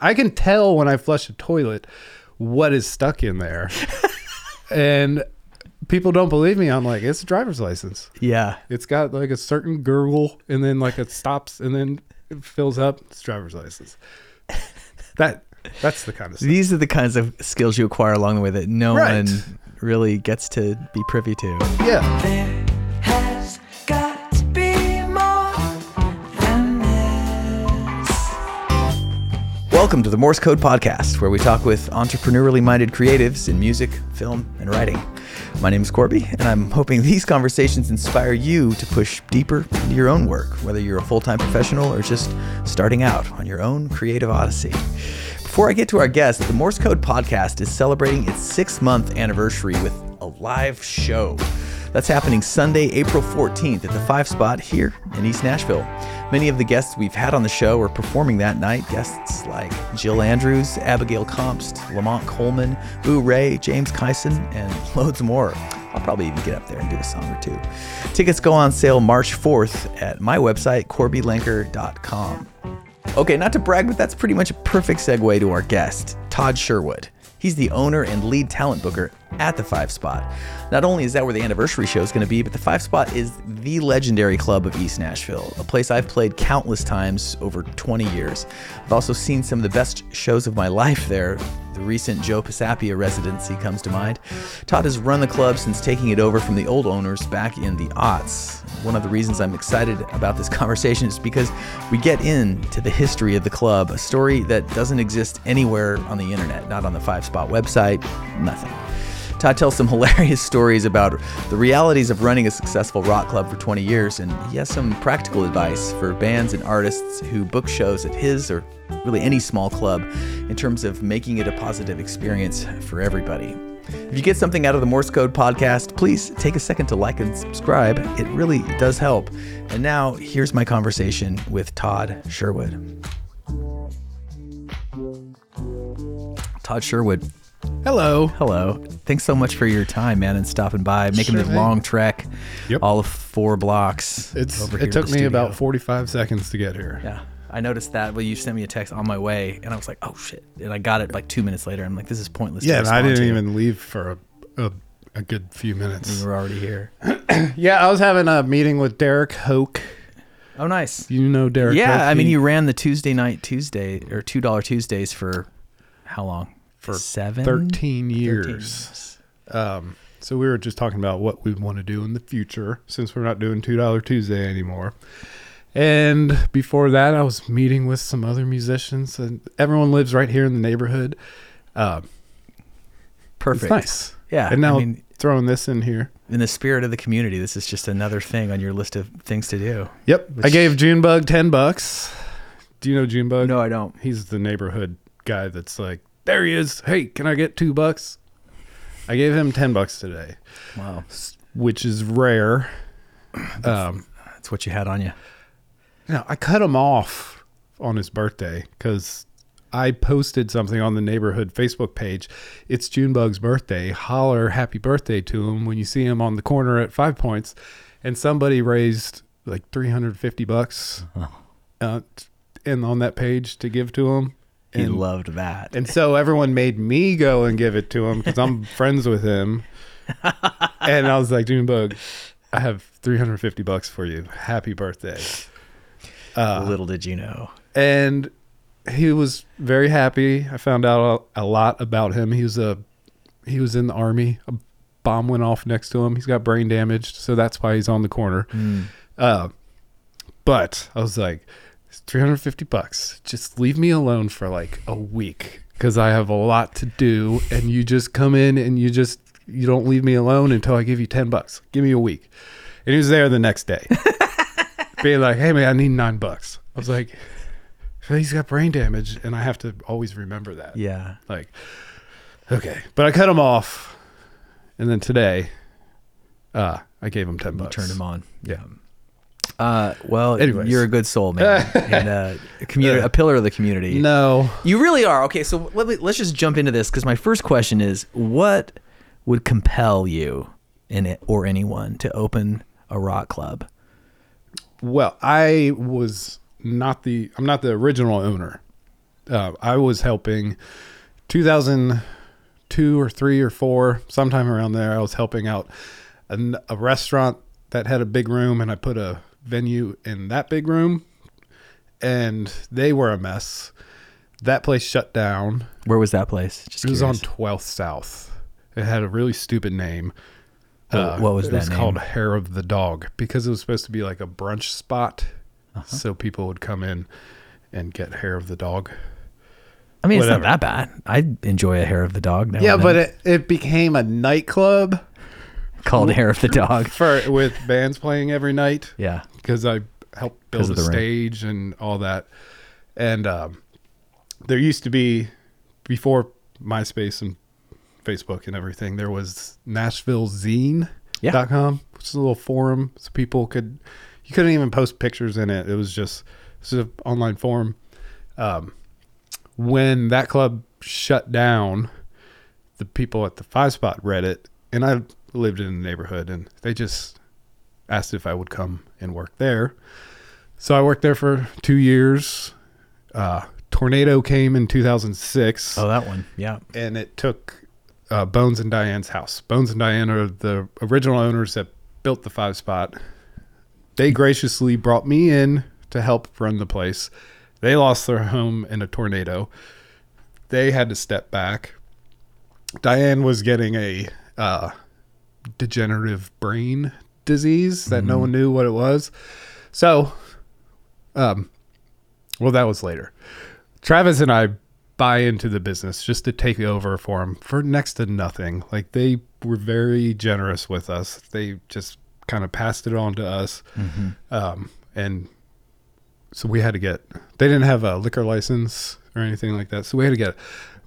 I can tell when I flush a toilet what is stuck in there. and people don't believe me. I'm like, it's a driver's license. Yeah. It's got like a certain gurgle and then like it stops and then it fills up. It's driver's license. That that's the kind of stuff. These are the kinds of skills you acquire along the way that no Right. one really gets to be privy to. Yeah. Welcome to the Morse Code Podcast, where we talk with entrepreneurially minded creatives in music, film, and writing. My name is Korby, and I'm hoping these conversations inspire you to push deeper into your own work, whether you're a full time professional or just starting out on your own creative odyssey. Before I get to our guest, the Morse Code Podcast is celebrating its six month anniversary with a live show. That's happening Sunday, April 14th at the Five Spot here in East Nashville. Many of the guests we've had on the show are performing that night. Guests like Jill Andrews, Abigail Compst, Lamont Coleman, Boo Ray, James Kyson, and loads more. I'll probably even get up there and do a song or two. Tickets go on sale March 4th at my website, korbylenker.com. Okay, not to brag, but that's pretty much a perfect segue to our guest, Todd Sherwood. He's the owner and lead talent booker at the Five Spot. Not only is that where the anniversary show is going to be, but the Five Spot is the legendary club of East Nashville, a place I've played countless times over 20 years. I've also seen some of the best shows of my life there. The recent Joe Pisapia residency comes to mind. Todd has run the club since taking it over from the old owners back in the aughts. One of the reasons I'm excited about this conversation is because we get into the history of the club, a story that doesn't exist anywhere on the internet, not on the Five Spot website, nothing. Todd tells some hilarious stories about the realities of running a successful rock club for 20 years, and he has some practical advice for bands and artists who book shows at his or really any small club in terms of making it a positive experience for everybody. If you get something out of the Morse Code podcast, please take a second to like and subscribe. It really does help. And now, here's my conversation with Todd Sherwood. Todd Sherwood, Hello. Hello. Thanks so much for your time, man, and stopping by, making Sure the thing. long trek, Yep. all of four blocks. It's over here it to took the me about 45 seconds to get here. Yeah, I noticed that. Well, you sent me a text on my way, and I was like, "Oh shit!" And I got it like two minutes later. I'm like, "This is pointless." to Yeah, and I didn't to. even leave for a, a, a good few minutes. We were already here. Yeah, I was having a meeting with Derek Hoke. Oh, nice. You know Derek Yeah, Hoke? I mean, He- he ran the Tuesday night Tuesday or two dollar Tuesdays for how long? For seven, 13 years. 13 years. Um, so we were just talking about what we want to do in the future since we're not doing two dollar Tuesday anymore. And before that, I was meeting with some other musicians, and everyone lives right here in the neighborhood. Uh, Perfect. Nice. Yeah, And now I mean, throwing this in here. in the spirit of the community, this is just another thing on your list of things to do. Yep. I Which- gave Junebug ten bucks. Do you know Junebug? No, I don't. He's the neighborhood guy that's like, there he is. Hey, can I get two bucks? I gave him ten bucks today, Wow, which is rare. Um, that's what you had on you. No, I cut him off on his birthday because I posted something on the neighborhood Facebook page. It's Junebug's birthday. Holler happy birthday to him when you see him on the corner at Five Points. And somebody raised like 350 bucks uh, and on that page to give to him. He And, loved that. and so everyone made me go and give it to him because I'm friends with him. And I was like, Junebug, I have 350 bucks for you. Happy birthday. Uh, Little did you know. and he was very happy. I found out a, a lot about him. He was a he was in the army. A bomb went off next to him. He's got brain damage, so that's why he's on the corner. Uh, but I was like, it's 350 bucks. Just leave me alone for like a week because I have a lot to do, and you just come in and you just you don't leave me alone until I give you 10 bucks. Give me a week. And he was there the next day, being like, "Hey man, I need nine bucks." I was like, "He's got brain damage, and I have to always remember that." Yeah. Like, okay, but I cut him off, and then today, uh, I gave him ten You bucks. turned him on. Yeah. Uh, well, Anyways. you're a good soul, man, and uh, a community, a pillar of the community. No, You really are. Okay, so let me, let's just jump into this because my first question is, what would compel you in it or anyone to open a rock club? well, I was not the. I'm not the original owner. uh, I was helping 2002 or three or four, sometime around there. I was helping out a, a restaurant that had a big room, and I put a venue in that big room, and they were a mess. That place shut down. Where was that place? Just It was on 12th South. It had a really stupid name. Uh, What- was it that It was name? called Hair of the Dog because it was supposed to be like a brunch spot, Uh-huh. so people would come in and get hair of the dog. I mean, it's not that bad. I enjoy a hair of the dog. now yeah, but it, it became a nightclub called hair of the dog. for with bands playing every night Yeah. because I helped build a the stage and all that. And um, there used to be before MySpace and Facebook and everything. There was Nashville Zine. Yeah. dot com, which is a little forum, so people could. You couldn't even post pictures in it. It was just it's an online forum. Um, when that club shut down, the people at the Five Spot read it, and I lived in the neighborhood, and they just asked if I would come and work there. So I worked there for two years. Uh, tornado came in 2006 Oh, that one. Yeah. and it took uh, Bones and Diane's house. Bones and Diane are the original owners that built the five spot. They graciously brought me in to help run the place. They lost their home in a tornado. They had to step back. Diane was getting a uh, degenerative brain disease that no one knew what it was. So, um, well, that was later. Travis and I buy into the business just to take over for them for next to nothing. Like they were very generous with us. They just kind of passed it on to us. Um, and so we had to get, they didn't have a liquor license or anything like that. So we had to get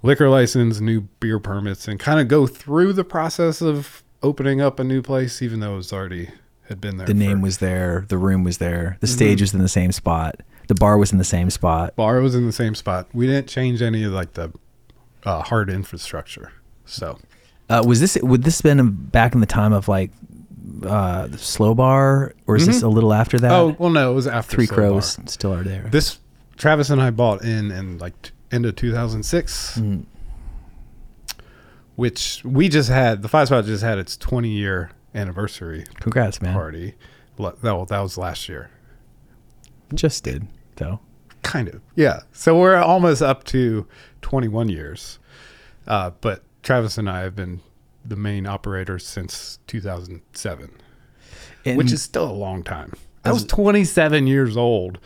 liquor license, new beer permits, and kind of go through the process of opening up a new place, even though it was already had been there. The name for- was there. The room was there. The stage was in the same spot. The bar was in the same spot. bar was in the same spot. We didn't change any of like the uh, hard infrastructure. So Uh, was this would this been back in the time of like uh, the slow bar, or is this a little after that? oh well, no, it was after Three Slow Crows Bar. still are there. This Travis and I bought in in like t- end of 2006, Mm. Which we just had. The Five Spot just had its 20 year anniversary Congrats, man. party. Le- That, that was last year. Just did though. Kind of. Yeah. So we're almost up to 21 years. Uh, but Travis and I have been the main operators since 2007, And which is still a long time. I was 27 years old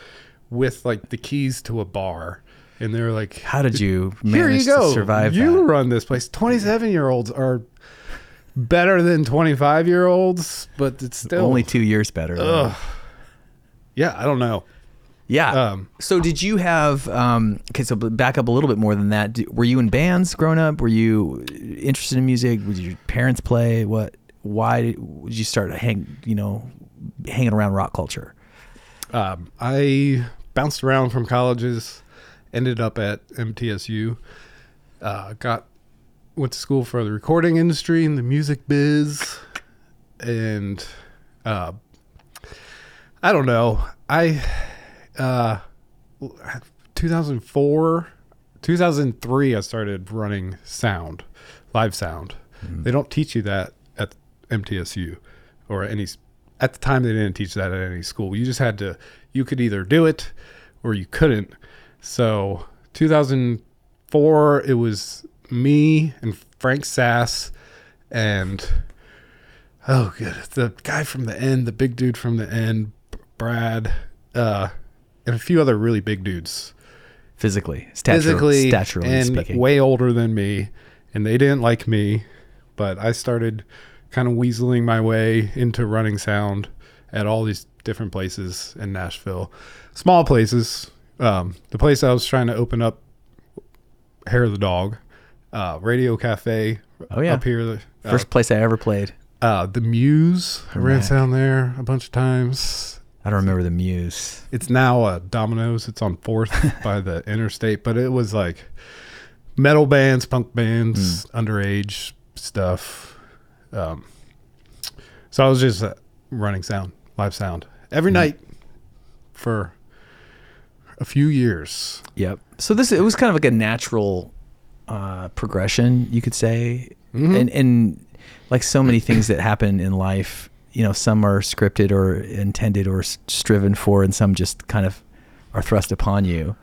with like the keys to a bar. And they're like, how did you here manage you go. to survive you that? run this place. 27 year olds are better than 25 year olds, but it's still Only two years better. Ugh. Yeah. I don't know. Yeah. Um, so did you have? Um, okay, so back up a little bit more than that. Were you in bands growing up? Were you interested in music? Did your parents play? What? Why did you start hang? You know, hanging around rock culture? Um, I bounced around from colleges, ended up at MTSU, uh, got went to school for the recording industry and the music biz, and uh, I don't know. I uh, 2004, 2003, I started running sound, live sound. They don't teach you that at MTSU or any. At the time, they didn't teach that at any school. You just had to. You could either do it or you couldn't. So 2004, it was me and Frank Sass and oh, good, the guy from the end, the big dude from the end, Brad, uh, and a few other really big dudes Physically, stature, physically staturally and speaking. way older than me, and they didn't like me. But I started kind of weaseling my way into running sound at all these different places in Nashville, small places. Um, the place I was trying to open up, Hair of the Dog, uh, Radio Cafe. Oh, yeah. up here. Uh, First place I ever played. uh, the Muse. I ran Mac. sound there a bunch of times. I don't remember the Muse. It's now uh, Domino's. It's on Fourth by the interstate, but it was like metal bands, punk bands, underage stuff. Um, so I was just uh, running sound, live sound every night for a few years. Yep. So this it was kind of like a natural uh, progression, you could say, and and like so many things that happen in life, you know, some are scripted or intended or striven for, and some just kind of are thrust upon you.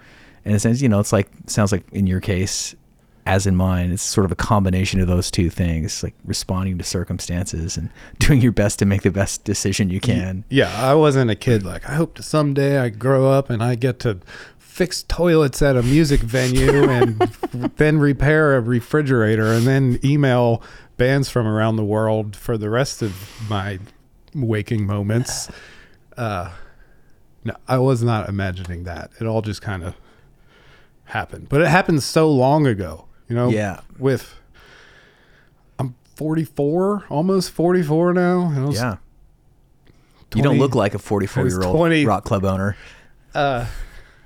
And it sense, you know, it's like sounds like in your case, as in mine, it's sort of a combination of those two things, like responding to circumstances and doing your best to make the best decision you can. Yeah, I wasn't a kid like I hope to someday I grow up and I get to fix toilets at a music venue and then repair a refrigerator and then email bands from around the world for the rest of my waking moments. Uh no, I was not imagining that. It all just kind of happened. But it happened so long ago, you know? Yeah. With I'm 44, almost 44 now. and I was Yeah. You don't look like a 44 year old 20 rock club owner. uh,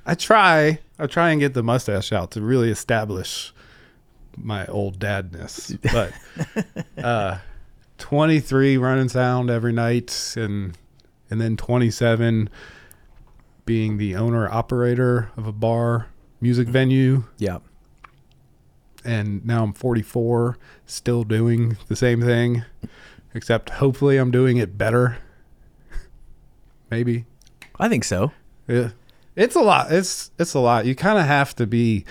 I try. I try and get the mustache out to really establish my old dadness. But uh, 23 running sound every night, and and then 27 being the owner operator of a bar music venue, Yeah. And now I'm 44, still doing the same thing, except hopefully I'm doing it better. Maybe. I think so. Yeah. It's a lot. It's it's a lot. You kind of have to be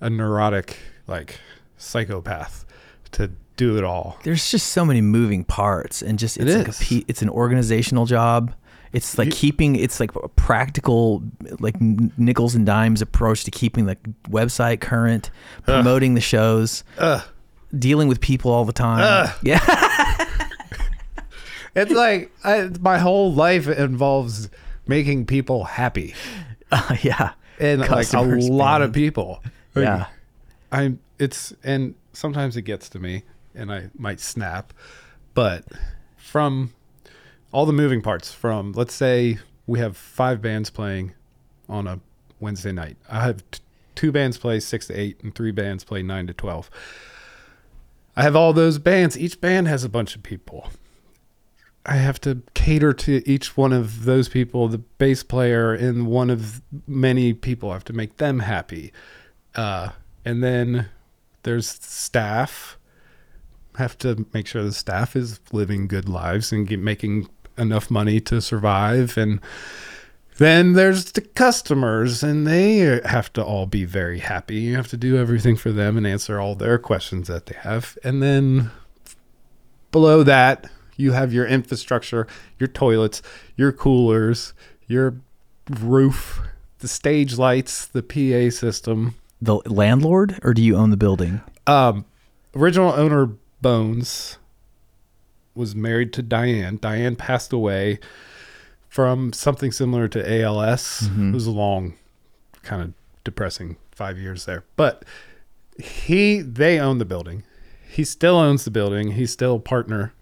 a neurotic like psychopath to do it all. There's just so many moving parts and just It it's like is. a it's an organizational job. It's like You- keeping it's like a practical like nickels and dimes approach to keeping the website current, promoting the shows, Ugh. dealing with people all the time. Ugh. Yeah. It's like I, my whole life involves making people happy Uh, yeah. and like a lot of people. Like, Yeah. I'm it's and sometimes it gets to me and I might snap, but from all the moving parts from let's say we have five bands playing on a Wednesday night. I have t- two bands play 6 to 8 and three bands play 9 to 12. I have all those bands. Each band has a bunch of people. I have to cater to each one of those people, the bass player and one of many people. I have to make them happy. Uh, and then there's staff. Have to make sure the staff is living good lives and get, making enough money to survive. And then there's the customers, and they have to all be very happy. You have to do everything for them and answer all their questions that they have. And then below that, you have your infrastructure, your toilets, your coolers, your roof, the stage lights, the PA system. The landlord or do you own the building? Um, original owner Bones was married to Diane. Diane passed away from something similar to ALS. It was a long, kind of depressing five years there. But he, they own the building. He still owns the building. He's still a partner,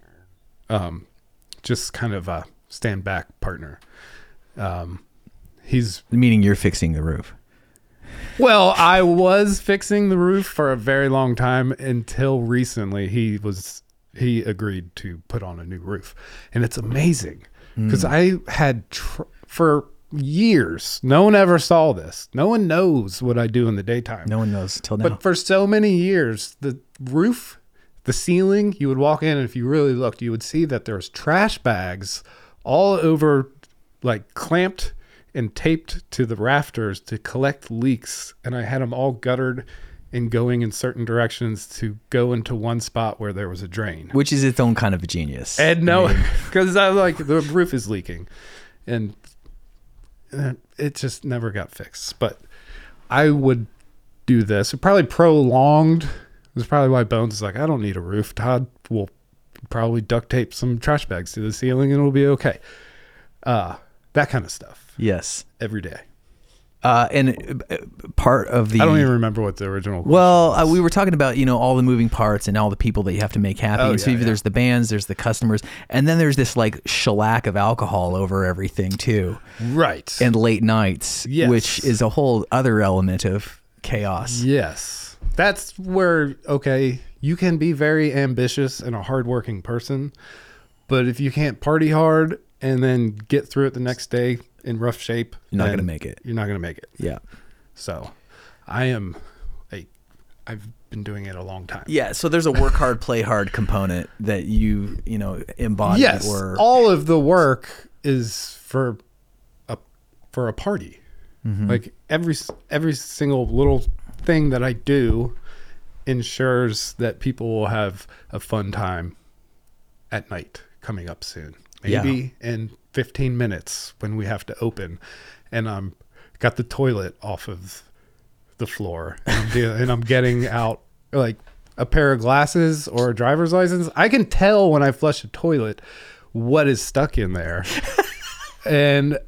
um, just kind of a stand back partner. Um, he's Meaning you're fixing the roof. well, I was fixing the roof for a very long time until recently. He was he agreed to put on a new roof, and it's amazing because hmm. I had tr- for years. No one ever saw this. No one knows what I do in the daytime. No one knows till now. But for so many years, the roof, the ceiling, you would walk in and if you really looked, you would see that there's trash bags all over, like clamped and taped to the rafters to collect leaks. And I had them all guttered and going in certain directions to go into one spot where there was a drain. Which is its own kind of a genius. And no, I mean, because I like the roof is leaking, and uh, it just never got fixed. But I would do this. It probably prolonged. That's probably why Bones is like, I don't need a roof. Todd will probably duct tape some trash bags to the ceiling, and it'll be okay. Uh, that kind of stuff yes. every day. Uh, and uh, part of the I don't even remember what the original. Well, uh, we were talking about you know all the moving parts and all the people that you have to make happy. Oh, and so yeah, yeah. there's the bands, there's the customers, and then there's this like shellac of alcohol over everything too, right and late nights, Yes. which is a whole other element of chaos. Yes. That's where, okay, you can be very ambitious and a hardworking person, but if you can't party hard and then get through it the next day, in rough shape, You're not gonna make it. You're not gonna make it. Yeah. So, I am a. I've been doing it a long time. Yeah, so there's a work hard, play hard component that you, you know, embody yes, or all of the work is for a for a party. Mm-hmm. Like every every single little thing that I do ensures that people will have a fun time at night coming up soon. Yeah. Maybe in 15 minutes when we have to open and I'm got the toilet off of the floor and I'm, de- and I'm getting out like a pair of glasses or a driver's license. I can tell when I flush a toilet what is stuck in there. and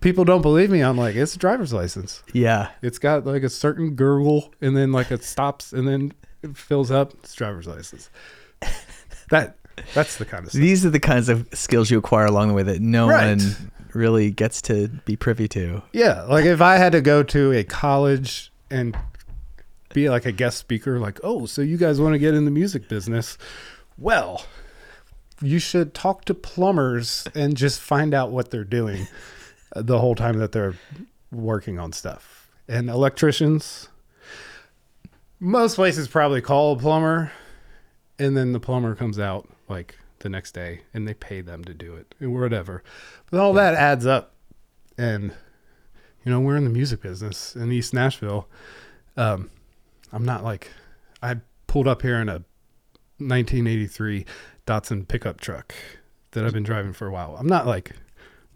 people don't believe me. I'm like, it's a driver's license. yeah. It's got like a certain gurgle and then like it stops and then it fills up. It's driver's license. That that's the kind of stuff. These are the kinds of skills you acquire along the way that no Right. one really gets to be privy to. Yeah, like if I had to go to a college and be like a guest speaker, like, oh, so you guys want to get in the music business? Well, you should talk to plumbers and just find out what they're doing uh, the whole time that they're working on stuff. And electricians, most places probably call a plumber, and then the plumber comes out like the next day and they pay them to do it or whatever. But all that adds up. And you know, we're in the music business in East Nashville. Um, I'm not like I pulled up here in a 1983 Datsun pickup truck that I've been driving for a while. I'm not like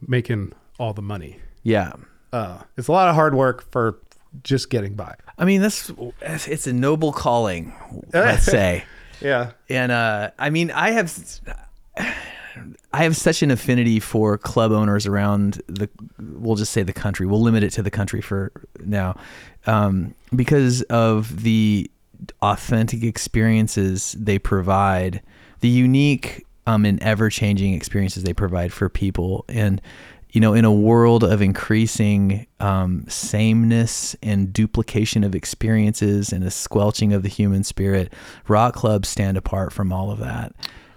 making all the money. Yeah. Uh, it's a lot of hard work for just getting by. I mean, that's it's a noble calling, let's say. Yeah. And uh, I mean, I have I have such an affinity for club owners around the we'll just say the country. We'll limit it to the country for now, um, because of the authentic experiences they provide, the unique um, and ever changing experiences they provide for people, and you know, in a world of increasing um, sameness and duplication of experiences and a squelching of the human spirit, rock clubs stand apart from all of that.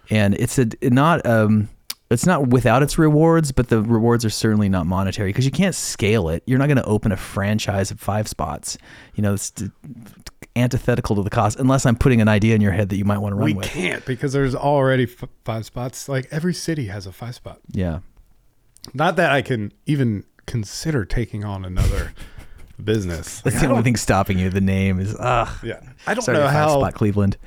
And it's a not um, it's not without its rewards, but the rewards are certainly not monetary because you can't scale it. You're not going to open a franchise of five spots. You know, it's antithetical to the cost unless I'm putting an idea in your head that you might want to run We with. can't because there's already f- five spots. Like every city has a five spot. Yeah. Not that I can even consider taking on another business. That's Like, the only thing stopping you. The name is ugh. Yeah. I don't know how spot Cleveland.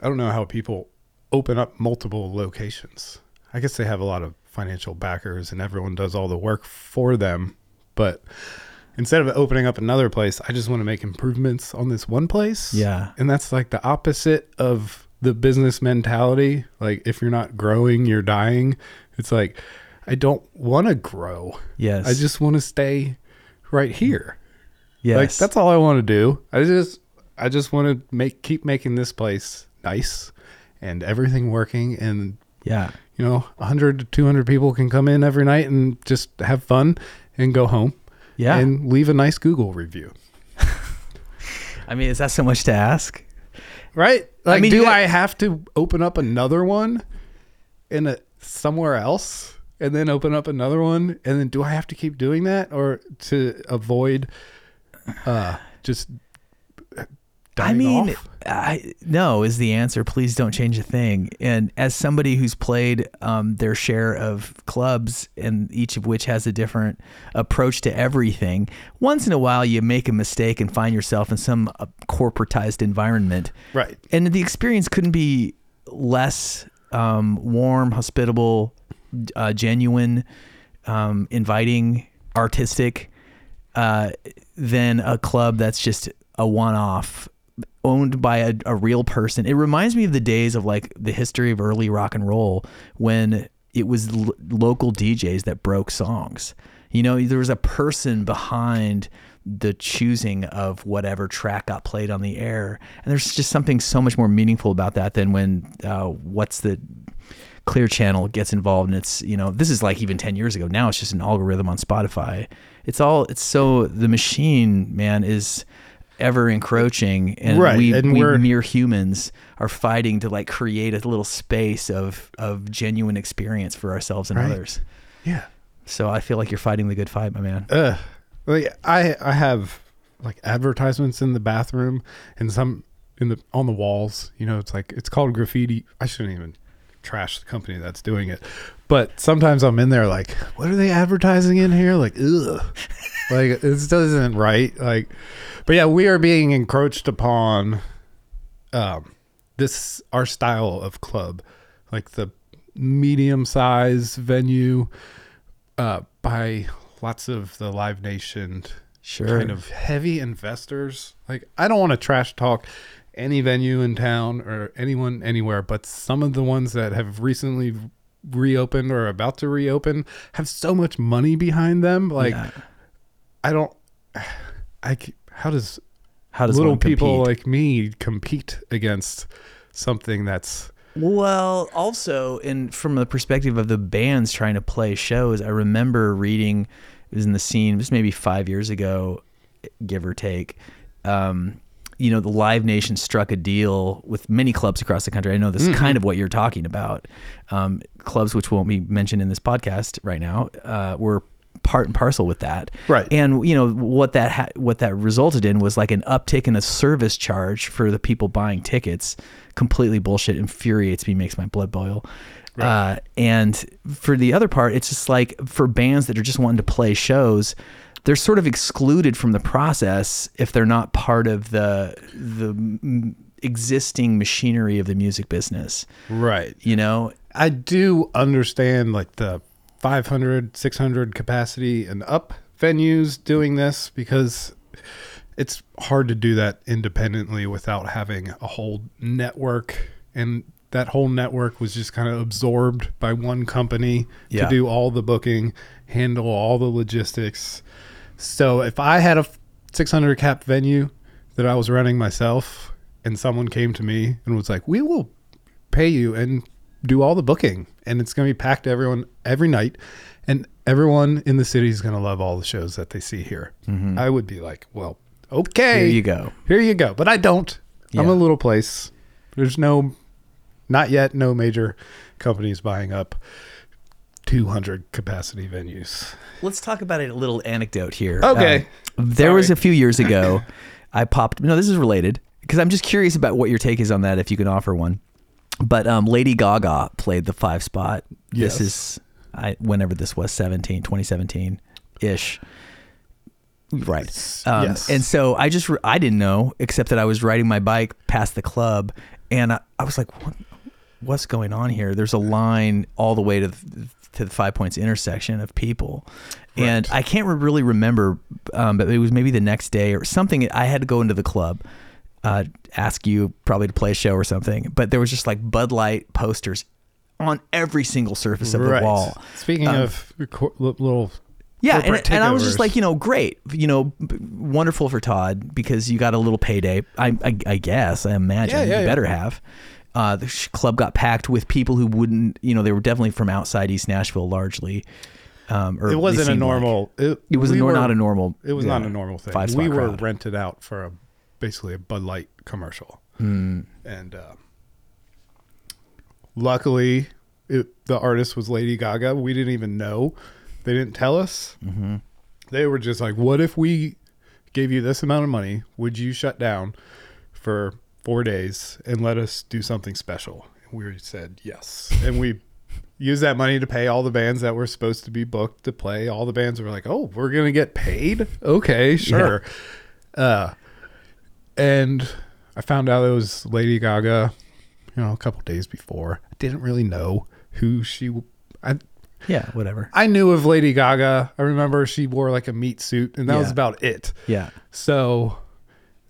I don't know how people open up multiple locations. I guess they have a lot of financial backers and everyone does all the work for them. But instead of opening up another place, I just want to make improvements on this one place. Yeah. And that's like the opposite of the business mentality. Like if you're not growing, you're dying. It's like I don't want to grow. Yes. I just want to stay right here. yes. Like that's all I want to do. I just I just want to make keep making this place nice and everything working and yeah. you know 100 to 200 people can come in every night and just have fun and go home Yeah. and leave a nice Google review. I mean, is that so much to ask? Right? Like mean, do I have to open up another one in a somewhere else and then open up another one and then do I have to keep doing that or to avoid uh just I mean, off? I, no is the answer. Please don't change a thing. And as somebody who's played um, their share of clubs, and each of which has a different approach to everything, once in a while you make a mistake and find yourself in some uh, corporatized environment. Right. And the experience couldn't be less um, warm, hospitable, uh, genuine, um, inviting, artistic uh, than a club that's just a one-off owned by a, a real person. It reminds me of the days of like the history of early rock and roll when it was l- local DJs that broke songs. You know, there was a person behind the choosing of whatever track got played on the air, and there's just something so much more meaningful about that than when uh, what's the Clear Channel gets involved, and it's you know this is like even ten years ago. Now it's just an algorithm on Spotify. It's all it's so the machine man is ever encroaching, and Right, we, and we we're- mere humans are fighting to like create a little space of of genuine experience for ourselves and Right. others. Yeah. So I feel like you're fighting the good fight, my man. Ugh. Like I I have like advertisements in the bathroom and some in the on the walls. You know, it's like it's called graffiti. I shouldn't even trash the company that's doing it. But sometimes I'm in there like, what are they advertising in here? Like, ugh. like this doesn't right. Like but yeah, we are being encroached upon um this our style of club. Like the medium size venue uh by lots of the Live Nation Sure. kind of heavy investors. Like I don't want to trash talk any venue in town or anyone anywhere, but some of the ones that have recently reopened or about to reopen have so much money behind them. Like Yeah. I don't I how does How does little people like me compete against something that's Well, also, in from the perspective of the bands trying to play shows, I remember reading it was in the scene. Was maybe five years ago, give or take. Um, you know, the Live Nation struck a deal with many clubs across the country. I know this is kind of what you're talking about. Um, clubs which won't be mentioned in this podcast right now uh, were part and parcel with that. Right. And you know what that ha- what that resulted in was like an uptick in a service charge for the people buying tickets. Completely bullshit. Infuriates me. Makes my blood boil. Uh, and for the other part, it's just like for bands that are just wanting to play shows, they're sort of excluded from the process if they're not part of the the existing machinery of the music business. right. You know, I do understand like the 500, 600 capacity and up venues doing this because it's hard to do that independently without having a whole network. And that whole network was just kind of absorbed by one company Yeah. to do all the booking, handle all the logistics. So if I had a 600 cap venue that I was running myself and someone came to me and was like, we will pay you and do all the booking and it's going to be packed everyone every night and everyone in the city is going to love all the shows that they see here i would be like well okay Here you go. here you go but i don't i'm a little place there's no not yet no major companies buying up 200 capacity venues let's talk about a little anecdote here. Okay. Um, there was a few years ago, I popped. No, this is related because I'm just curious about what your take is on that. If you can offer one, but um, Lady Gaga played the five spot. Yes. This is I whenever this was 17, 2017 ish. Right. Um, Yes. And so I just I didn't know except that I was riding my bike past the club and I, I was like, what, what's going on here? There's a line all the way to the, to the Five Points intersection of people, and I can't re- really remember, um, but it was maybe the next day or something. I had to go into the club, uh, ask you probably to play a show or something, but there was just like Bud Light posters on every single surface of the wall. speaking Um, of little Yeah, and, and I was just like, you know, great, you know, b- wonderful for Todd because you got a little payday. I, I, I guess, I imagine Yeah, yeah, you yeah. better have. Uh, the sh- club got packed with people who wouldn't, you know, they were definitely from outside East Nashville, largely. Um, or it wasn't a seemed like. normal it, It was we nor- were- not a normal. It was yeah, not a normal thing. we were crowd. rented out for a basically a Bud Light commercial, Hmm. and uh, luckily, it, the artist was Lady Gaga. We didn't even know; they didn't tell us. Mm-hmm. They were just like, "What if we gave you this amount of money? Would you shut down for four days and let us do something special?" And we said yes, and we. Used that money to pay all the bands that were supposed to be booked to play. All the bands were like, "Oh, we're gonna get paid? Okay, sure." Uh, and I found out it was Lady Gaga, you know, a couple days before. I didn't really know who she. I Yeah, whatever. I knew of Lady Gaga. I remember she wore like a meat suit, and that was about it. Yeah. So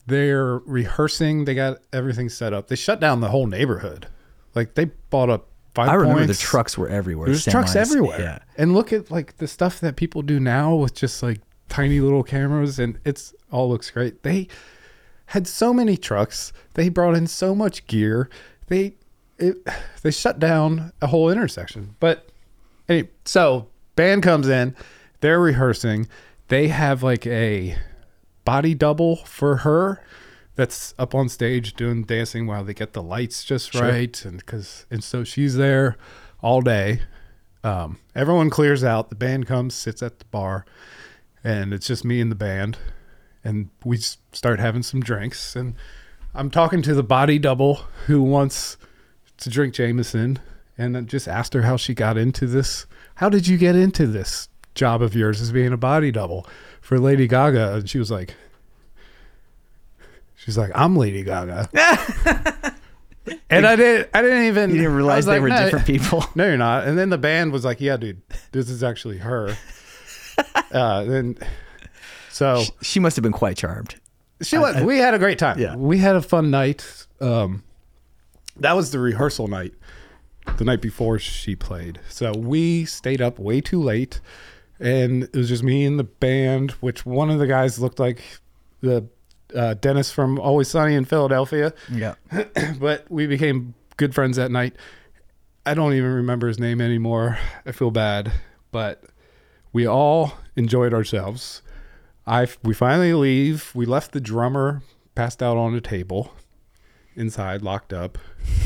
they're rehearsing. They got everything set up. They shut down the whole neighborhood. Like they bought up five. I remember points. the trucks were everywhere. There's trucks everywhere. Yeah. And look at like the stuff that people do now with just like tiny little cameras and it's all looks great. They had so many trucks. They brought in so much gear. They it, they shut down a whole intersection. But anyway, so band comes in, they're rehearsing. They have like a body double for her that's up on stage doing dancing while they get the lights just right and cuz and so she's there all day Um, everyone clears out. The band comes, sits at the bar, and it's just me and the band. And we start having some drinks. And I'm talking to the body double who wants to drink Jameson. And I just asked her how she got into this. How did you get into this job of yours as being a body double for Lady Gaga? And she was like, she's like, I'm Lady Gaga. and I didn't, I didn't even, You didn't realize they like, were "No, different people. no, you're not. And then the band was like, "Yeah, dude, this is actually her." uh, then, so She must have been quite charmed. she was. we had a great time. Yeah. we had a fun night. Um, that was the rehearsal night, the night before she played. So we stayed up way too late, and it was just me and the band. Which one of the guys looked like the uh, Dennis from Always Sunny in Philadelphia Yeah. but we became good friends that night. I don't even remember his name anymore. I feel bad, but we all enjoyed ourselves. I we finally leave. We left the drummer passed out on a table inside, locked up.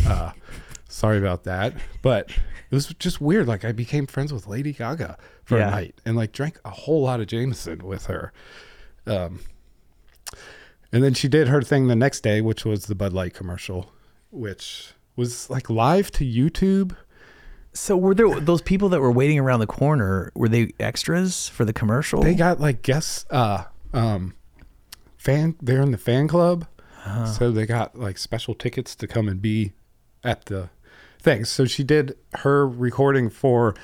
Uh, sorry about that, but it was just weird. Like I became friends with Lady Gaga for Yeah. a night and like drank a whole lot of Jameson with her. Um, and then she did her thing the next day, which was the Bud Light commercial, which was like live to YouTube. So were there those people that were waiting around the corner? Were they extras for the commercial? They got like guests, uh, um, fan. They're in the fan club, so they got like special tickets to come and be at the thing. So she did her recording for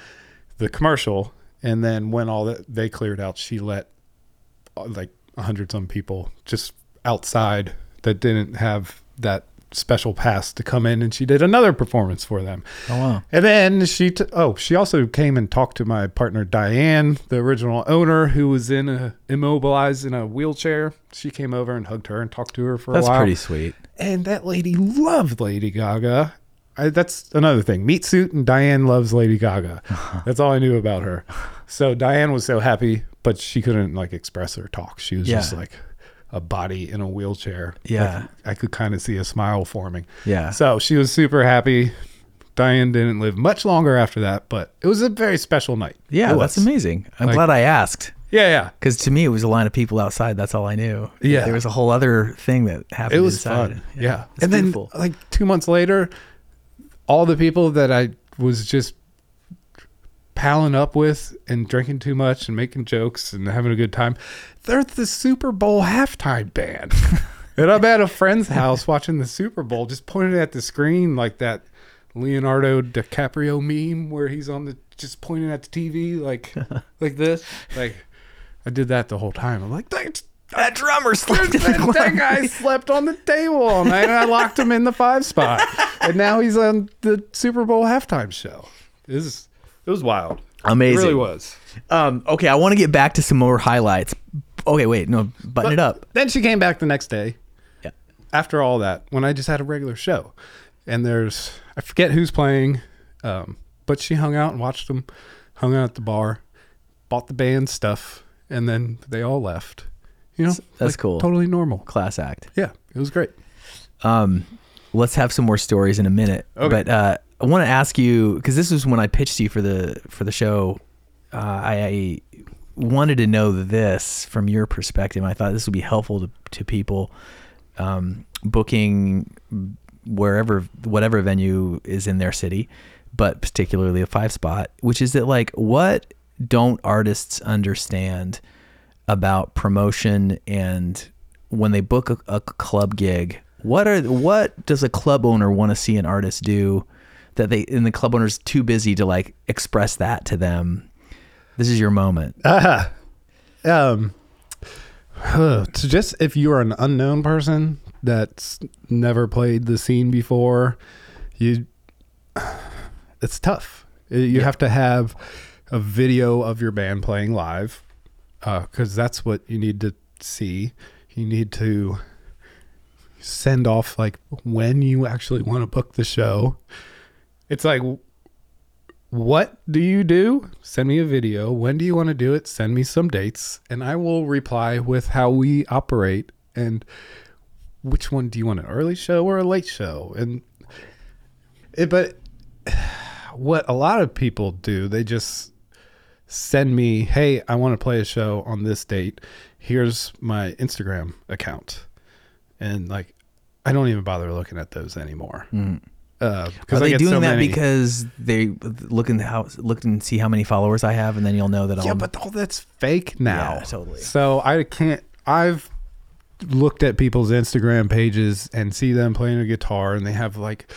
the commercial, and then when all that they cleared out, she let uh, like a hundred some people just outside that didn't have that special pass to come in, and she did another performance for them. oh wow. And then she, t- oh, she also came and talked to my partner Diane, the original owner, who was in a immobilized in a wheelchair. She came over and hugged her and talked to her for That's a while. That's pretty sweet. And that lady loved Lady Gaga. I, that's another thing. Meat suit and Diane loves Lady Gaga. That's all I knew about her. So Diane was so happy, but she couldn't like express or talk. She was just like a body in a wheelchair. Yeah. Like, I could kind of see a smile forming. Yeah. So she was super happy. Diane didn't live much longer after that, but it was a very special night. Yeah, that's amazing. I'm Like- glad I asked Yeah, yeah. because to me it was a line of people outside. That's all I knew. Yeah. there was a whole other thing that happened. It was inside. fun. Yeah. It's and then like two months later, all the people that I was just palling up with and drinking too much and making jokes and having a good time, they're the Super Bowl halftime band. and I'm at a friend's house watching the Super Bowl, just pointing at the screen like that Leonardo DiCaprio meme where he's on the just pointing at the TV like like this. Like I did that the whole time. I'm like, that, that drummer slept that, that guy slept on the table all night, and I locked him in the five spot, and now he's on the Super Bowl halftime show. It was, it was wild. Amazing. It really was. Um, okay, I want to get back to some more highlights. Okay, wait, no, button it up. Then she came back the next day. Yeah. After all that, when I just had a regular show, and there's I forget who's playing, um, but she hung out and watched them, hung out at the bar, bought the band stuff, and then they all left. You know, That's cool. Totally normal. Class act. Yeah, it was great. Um, let's have some more stories in a minute. Okay. But uh, I want to ask you because this was when I pitched you for the for the show. Uh, I, I wanted to know this from your perspective. I thought this would be helpful to to people um, booking wherever whatever venue is in their city, but particularly a five spot. Which is that like what don't artists understand about promotion and when they book a, a club gig what are what does a club owner want to see an artist do that they and the club owner's too busy to like express that to them this is your moment Uh, um, so just if you're an unknown person that's never played the scene before, you, it's tough. Uh, You have to have a video of your band playing live, because that's what you need to see. You need to send off like when you actually want to book the show. It's like what do you do? Send me a video. When do you want to do it? Send me some dates, and I will reply with how we operate and which one do you want an early show or a late show? And it, but what a lot of people do, they just send me, "Hey, I want to play a show on this date. Here's my Instagram account," and like, I don't even bother looking at those anymore. Mm. Uh, Are they doing so that many. because they look in how look and see how many followers I have, and then you'll know that yeah, I'll. but all that's fake now. Yeah, totally. So I can't. I've looked at people's Instagram pages and see them playing a guitar, and they have like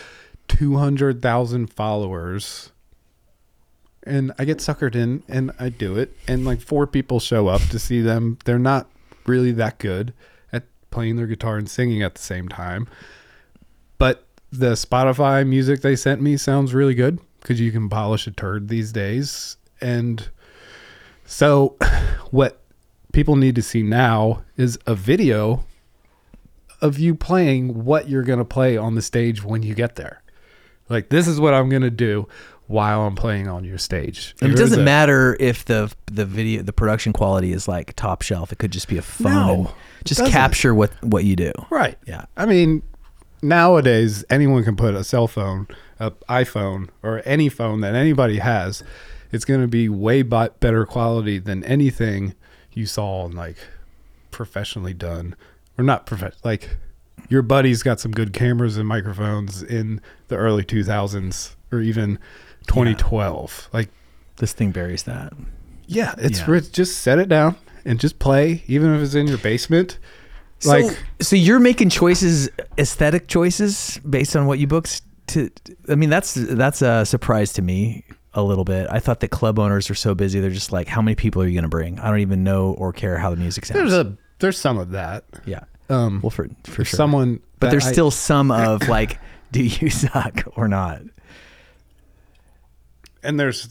two hundred thousand followers. And I get suckered in, and I do it, and like four people show up to see them. They're not really that good at playing their guitar and singing at the same time, the Spotify music they sent me sounds really good because you can polish a turd these days, and so, what people need to see now is a video of you playing what you're going to play on the stage when you get there. Like, this is what I'm going to do while I'm playing on your stage. And it doesn't a- matter if the the video the production quality is like top shelf. It could just be a phone. No, just doesn't. capture what what you do. Right. Yeah. I mean, nowadays, anyone can put a cell phone, a iPhone, or any phone that anybody has. It's going to be way bu- better quality than anything you saw like professionally done, or not professional. Like your buddy's got some good cameras and microphones in the early 2000s or even 2012. Like, This thing buries that. yeah, it's Yeah. just set it down and just play, even if it's in your basement. Like, so, so you're making choices, aesthetic choices based on what you booked. To, I mean, that's that's a surprise to me a little bit. I thought that club owners are so busy; they're just like, how many people are you going to bring? I don't even know or care how the music sounds. there's a there's some of that. yeah, Um, well, for for sure. someone, but there's I- still some of like, do you suck or not? and there's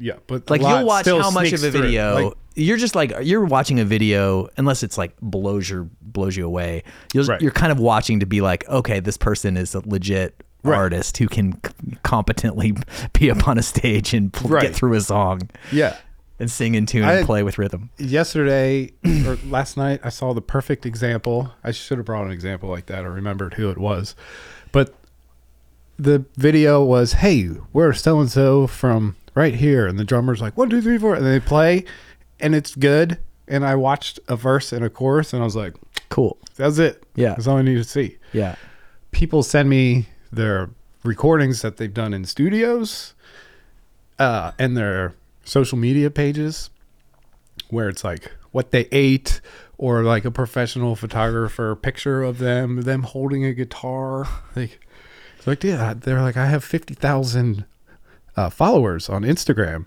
yeah, but Like you'll watch how much of a video. Like, you're just like you're watching a video unless it's like blows your blows you away. You'll, Right. You're kind of watching to be like, okay, this person is a legit Right. artist who can c- competently be up on a stage and pl- Right. get through a song yeah. and sing in tune I- and play with rhythm. Yesterday or last night, I saw the perfect example. I should have brought an example like that I remembered who it was, but the video was, "Hey, we're so and so from right here," and the drummer's like, "One, two, three, four," and they play, and it's good. And I watched a verse and a chorus, and I was like, Cool. "That's it. Yeah. that's all I need to see." Yeah. people send me their recordings that they've done in studios uh, and their social media pages where it's like what they ate or like a professional photographer picture of them them holding a guitar like it's like yeah they're like i have 50000 uh, followers on instagram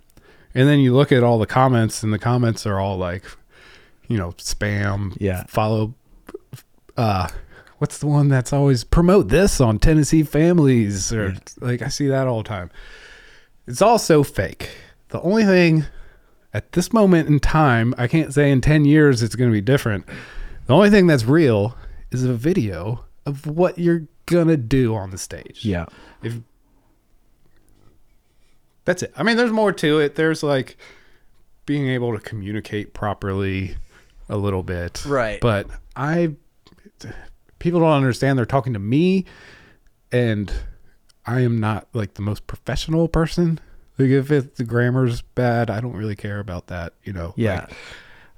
and then you look at all the comments and the comments are all like you know spam Yeah. follow uh what's the one that's always promote this on Tennessee families or like I see that all the time. It's all so fake. The only thing at this moment in time, I can't say in 10 years it's going to be different. The only thing that's real is a video of what you're going to do on the stage. Yeah. If That's it. I mean, there's more to it. There's like being able to communicate properly a little bit. Right. But I people don't understand they're talking to me and I am not like the most professional person. Like if it, the grammar's bad, I don't really care about that, you know. Yeah. Like,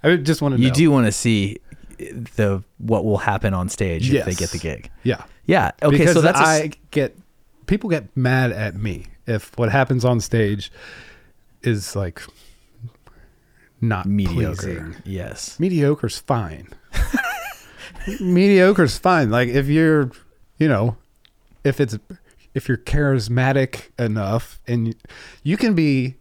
I just want to You know. do want to see the what will happen on stage if they get the gig. Yeah. Yeah. Okay. because so that's a I get people get mad at me if what happens on stage is like not mediocre. pleasing. Yes. Mediocre's fine. Mediocre's fine. Like if you're, you know, if it's if you're charismatic enough and you, you can be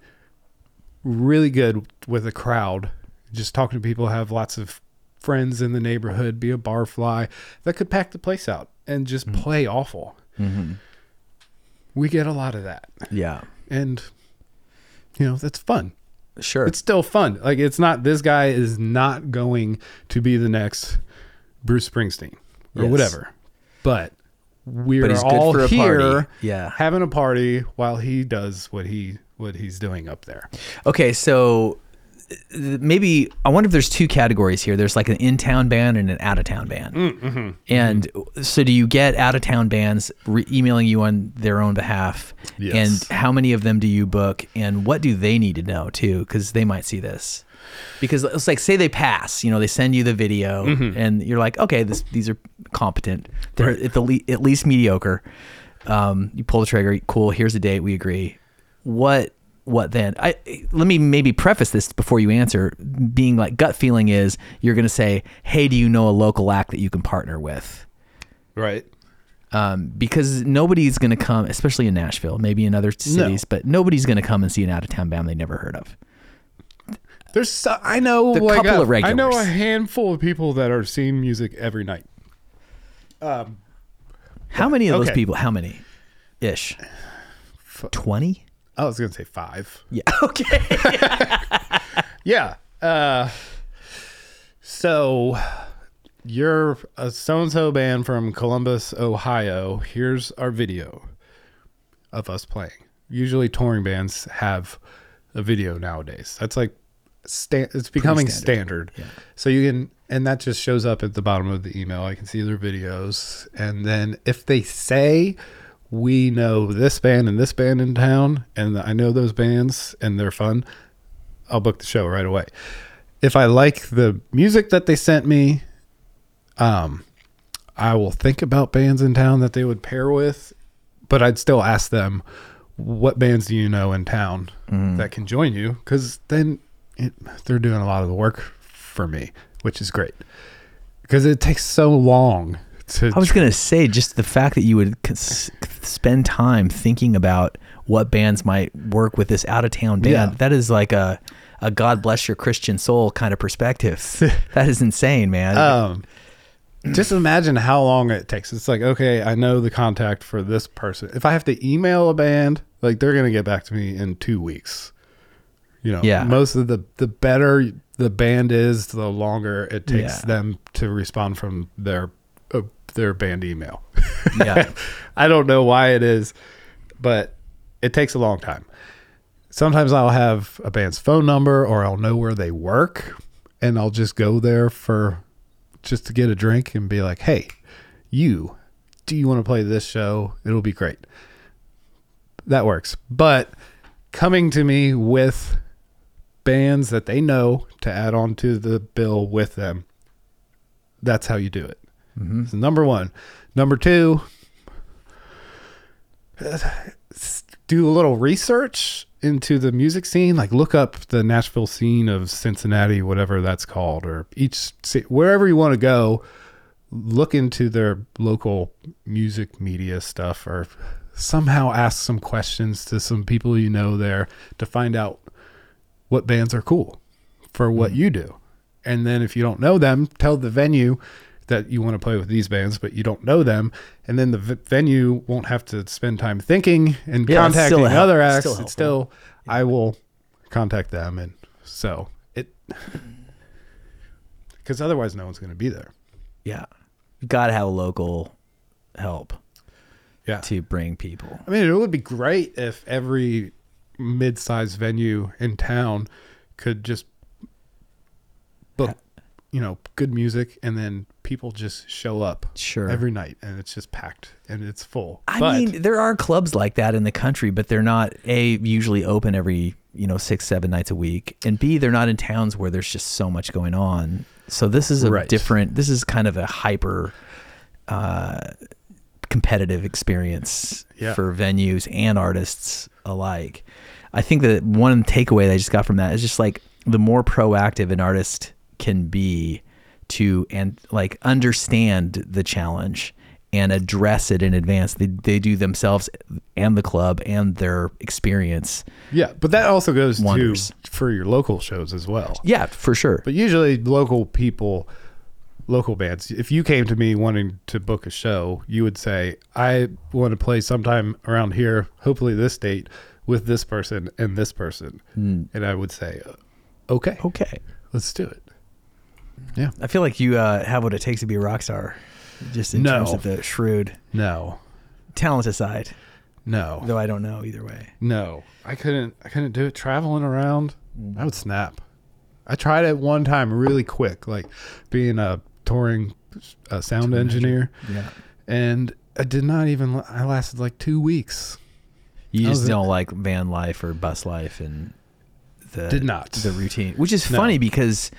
really good with a crowd, just talking to people, have lots of friends in the neighborhood, be a barfly that could pack the place out and just play awful. Mm-hmm. We get a lot of that. Yeah. And you know, that's fun. Sure. It's still fun. Like it's not this guy is not going to be the next Bruce Springsteen or Yes. whatever. But we're But all here party. Yeah. having a party while he does what he what he's doing up there. Okay, so maybe I wonder if there's two categories here. There's like an in-town band and an out-of-town band. Mm-hmm. And so, do you get out-of-town bands re- emailing you on their own behalf? Yes. And how many of them do you book? And what do they need to know too? Because they might see this. Because it's like, say they pass, you know, they send you the video, and you're like, okay, this these are competent. They're Mm-hmm. Right. at the le- at least mediocre. Um, you pull the trigger. Cool. Here's the date. We agree. What what then? I let me maybe preface this before you answer. Being like gut feeling is you're going to say, "Hey, do you know a local act that you can partner with?" Right. Um, because nobody's going to come, especially in Nashville, maybe in other cities, but nobody's going to come and see an out of town band they never heard of. There's so, I know The like couple a- of I know a handful of people that are seeing music every night. Um, How many of those people? How many? Ish. Twenty. I was gonna say five. Yeah. Okay. Yeah. Uh, so you're a so and so band from Columbus, Ohio. Here's our video of us playing. Usually, touring bands have a video nowadays. That's like sta- it's becoming standard. standard. So you can, and that just shows up at the bottom of the email. I can see their videos, and then if they say we know this band and this band in town, and I know those bands and they're fun, I'll book the show right away. If I like the music that they sent me, um, I will think about bands in town that they would pair with, but I'd still ask them, what bands do you know in town that can join you? Because then it, they're doing a lot of the work for me, which is great. Because it takes so long to. I was gonna say just the fact that you would c- s- spend time thinking about what bands might work with this out of town band. Yeah. That is like a a God bless your Christian soul kind of perspective. that is insane, man. um, just imagine how long it takes. It's like, okay, I know the contact for this person. If I have to email a band, like they're gonna get back to me in two weeks. You know, Yeah. Most of the the better the band is, the longer it takes Yeah. them to respond from their their band email. yeah. I don't know why it is, but it takes a long time. Sometimes I'll have a band's phone number or I'll know where they work and I'll just go there for just to get a drink and be like, "Hey, you, do you want to play this show? It'll be great." That works. But coming to me with bands that they know to add on to the bill with them, that's how you do it. Mm-hmm. So number one. Number two, do a little research into the music scene. Like look up the nashville scene of cincinnati whatever that's called or each wherever you want to go look into their local music media stuff or somehow ask some questions to some people you know there to find out what bands are cool for what mm-hmm. you do. And then if you don't know them tell the venue that you want to play with these bands but you don't know them and then the v- venue won't have to spend time thinking and Yeah, contacting a help- other acts. still still i will contact them and so it because otherwise no one's going to be there. Yeah. You got to have a local help yeah. to bring people. I mean, it would be great if every mid-sized venue in town could just book, you know, good music, and then people just show up Sure. every night, and it's just packed and it's full. I But- mean, there are clubs like that in the country, but they're not a usually open every you know six seven nights a week, and b they're not in towns where there's just so much going on. So this is a Right. different. This is kind of a hyper uh, competitive experience Yeah. for venues and artists alike. I think that one takeaway that I just got from that is just like the more proactive an artist can be to and like understand the challenge and address it in advance. They, they do themselves and the club and their experience. yeah, but that also goes Wonders. to for your local shows as well. Yeah, for sure. But usually, local people, local bands, if you came to me wanting to book a show, you would say, I want to play sometime around here, hopefully this date, with this person and this person. Hmm. And I would say, okay, Okay. let's do it. Yeah. I feel like you uh, have what it takes to be a rock star, just in No. terms of the shrewd No, talent aside. no, Though I don't know either way. no. I couldn't, I couldn't do it traveling around. I would snap. I tried it one time really quick, like being a touring sound engineer, Yeah. and I did not even. I lasted like two weeks. You just don't like van life or bus life and the Did not. the routine, which is No. funny because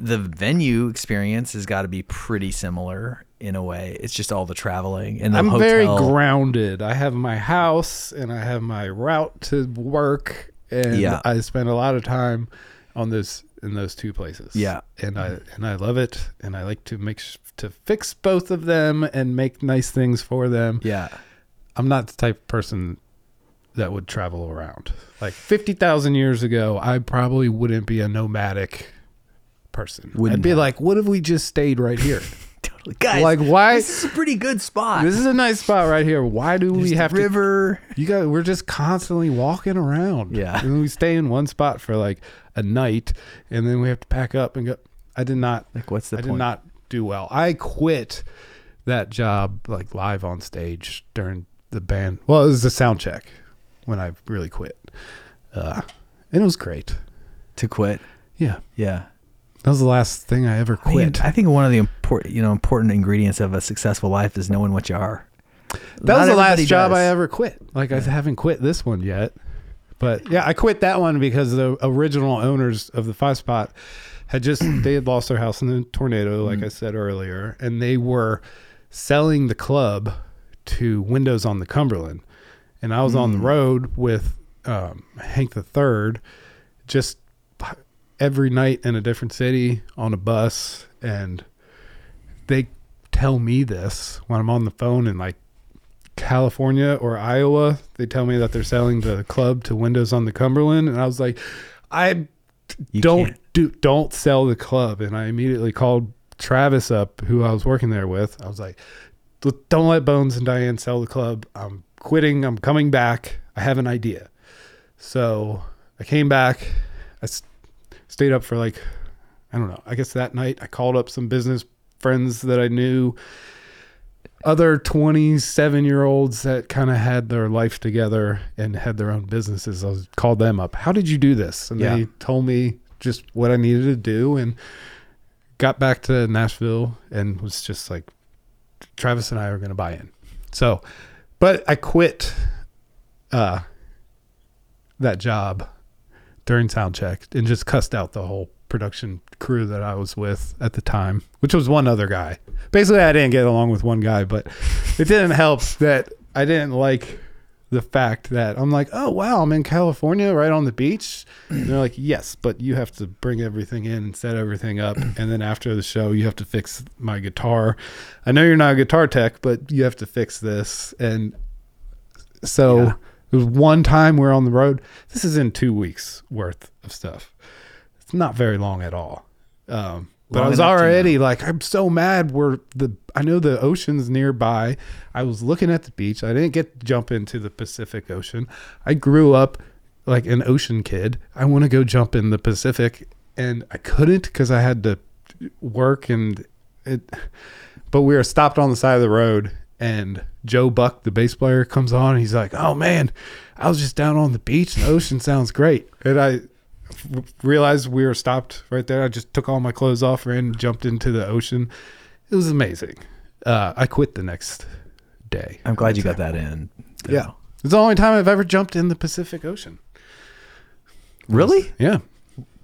the venue experience has got to be pretty similar in a way. It's just all the traveling and the I'm hotel. very grounded. I have my house and I have my route to work, and Yeah. I spend a lot of time on this in those two places. Yeah. and I and I love it, and I like to make to fix both of them and make nice things for them. yeah. I'm not the type of person that would travel around. Like 50,000 years ago, I probably wouldn't be a nomadic person. Wouldn't I'd be have. like, what if we just stayed right here? Totally. Guys, like, why? this is a pretty good spot. This is a nice spot right here. Why do There's we the have to? river. You got. We're just constantly walking around. Yeah. and we stay in one spot for like a night, and then we have to pack up and go. I did not. Like, what's the I point? did not do well. I quit that job like live on stage during the band. Well, it was a sound check when I really quit, uh, and it was great. to quit. Yeah, Yeah. That was the last thing I ever I mean, quit. I think one of the important, you know, important ingredients of a successful life is knowing what you are. that Not was the last job does. I ever quit. Like I haven't quit this one yet, but yeah, I quit that one because the original owners of the five spot had just they had lost their house in the tornado, like I said earlier, and they were selling the club to Windows on the Cumberland, and I was on the road with um, Hank the Third, just every night in a different city on a bus, and they tell me this when I'm on the phone in like California or Iowa. They tell me that they're selling the club to Windows on the Cumberland, and I was like, I You don't can't- do don't sell the club. And I immediately called Travis up, who I was working there with. I was like, don't let Bones and Diane sell the club. I'm quitting. I'm coming back. I have an idea. So I came back. I stayed up for like, I don't know. I guess that night I called up some business friends that I knew, other 27 year olds that kind of had their life together and had their own businesses. I was, called them up. How did you do this? And Yeah. they told me just what I needed to do and got back to Nashville and was just like, Travis and I are going to buy in. So, but I quit uh, that job during sound check and just cussed out the whole production crew that I was with at the time, which was one other guy. Basically, I didn't get along with one guy, but it didn't help that I didn't like the fact that I'm like, oh wow, I'm in California, right on the beach. And they're like, yes, but you have to bring everything in and set everything up, and then after the show, you have to fix my guitar. I know you're not a guitar tech, but you have to fix this, and so Yeah. It was one time we're on the road. This is in two weeks worth of stuff. It's not very long at all. Um, but Long I was already like, I'm so mad. We're the I know the ocean's nearby. I was looking at the beach. I didn't get to jump into the Pacific Ocean. I grew up like an ocean kid. I want to go jump in the Pacific, and I couldn't because I had to work and it. But we were stopped on the side of the road, and Joe Buck, the bass player, comes on. And he's like, "Oh man, I was just down on the beach. The ocean sounds great." And I realized we were stopped right there. I just took all my clothes off, ran, jumped into the ocean. It was amazing. Uh, I quit the next day. I'm glad you got that in. though. Yeah, it's the only time I've ever jumped in the Pacific Ocean. Really? Yeah.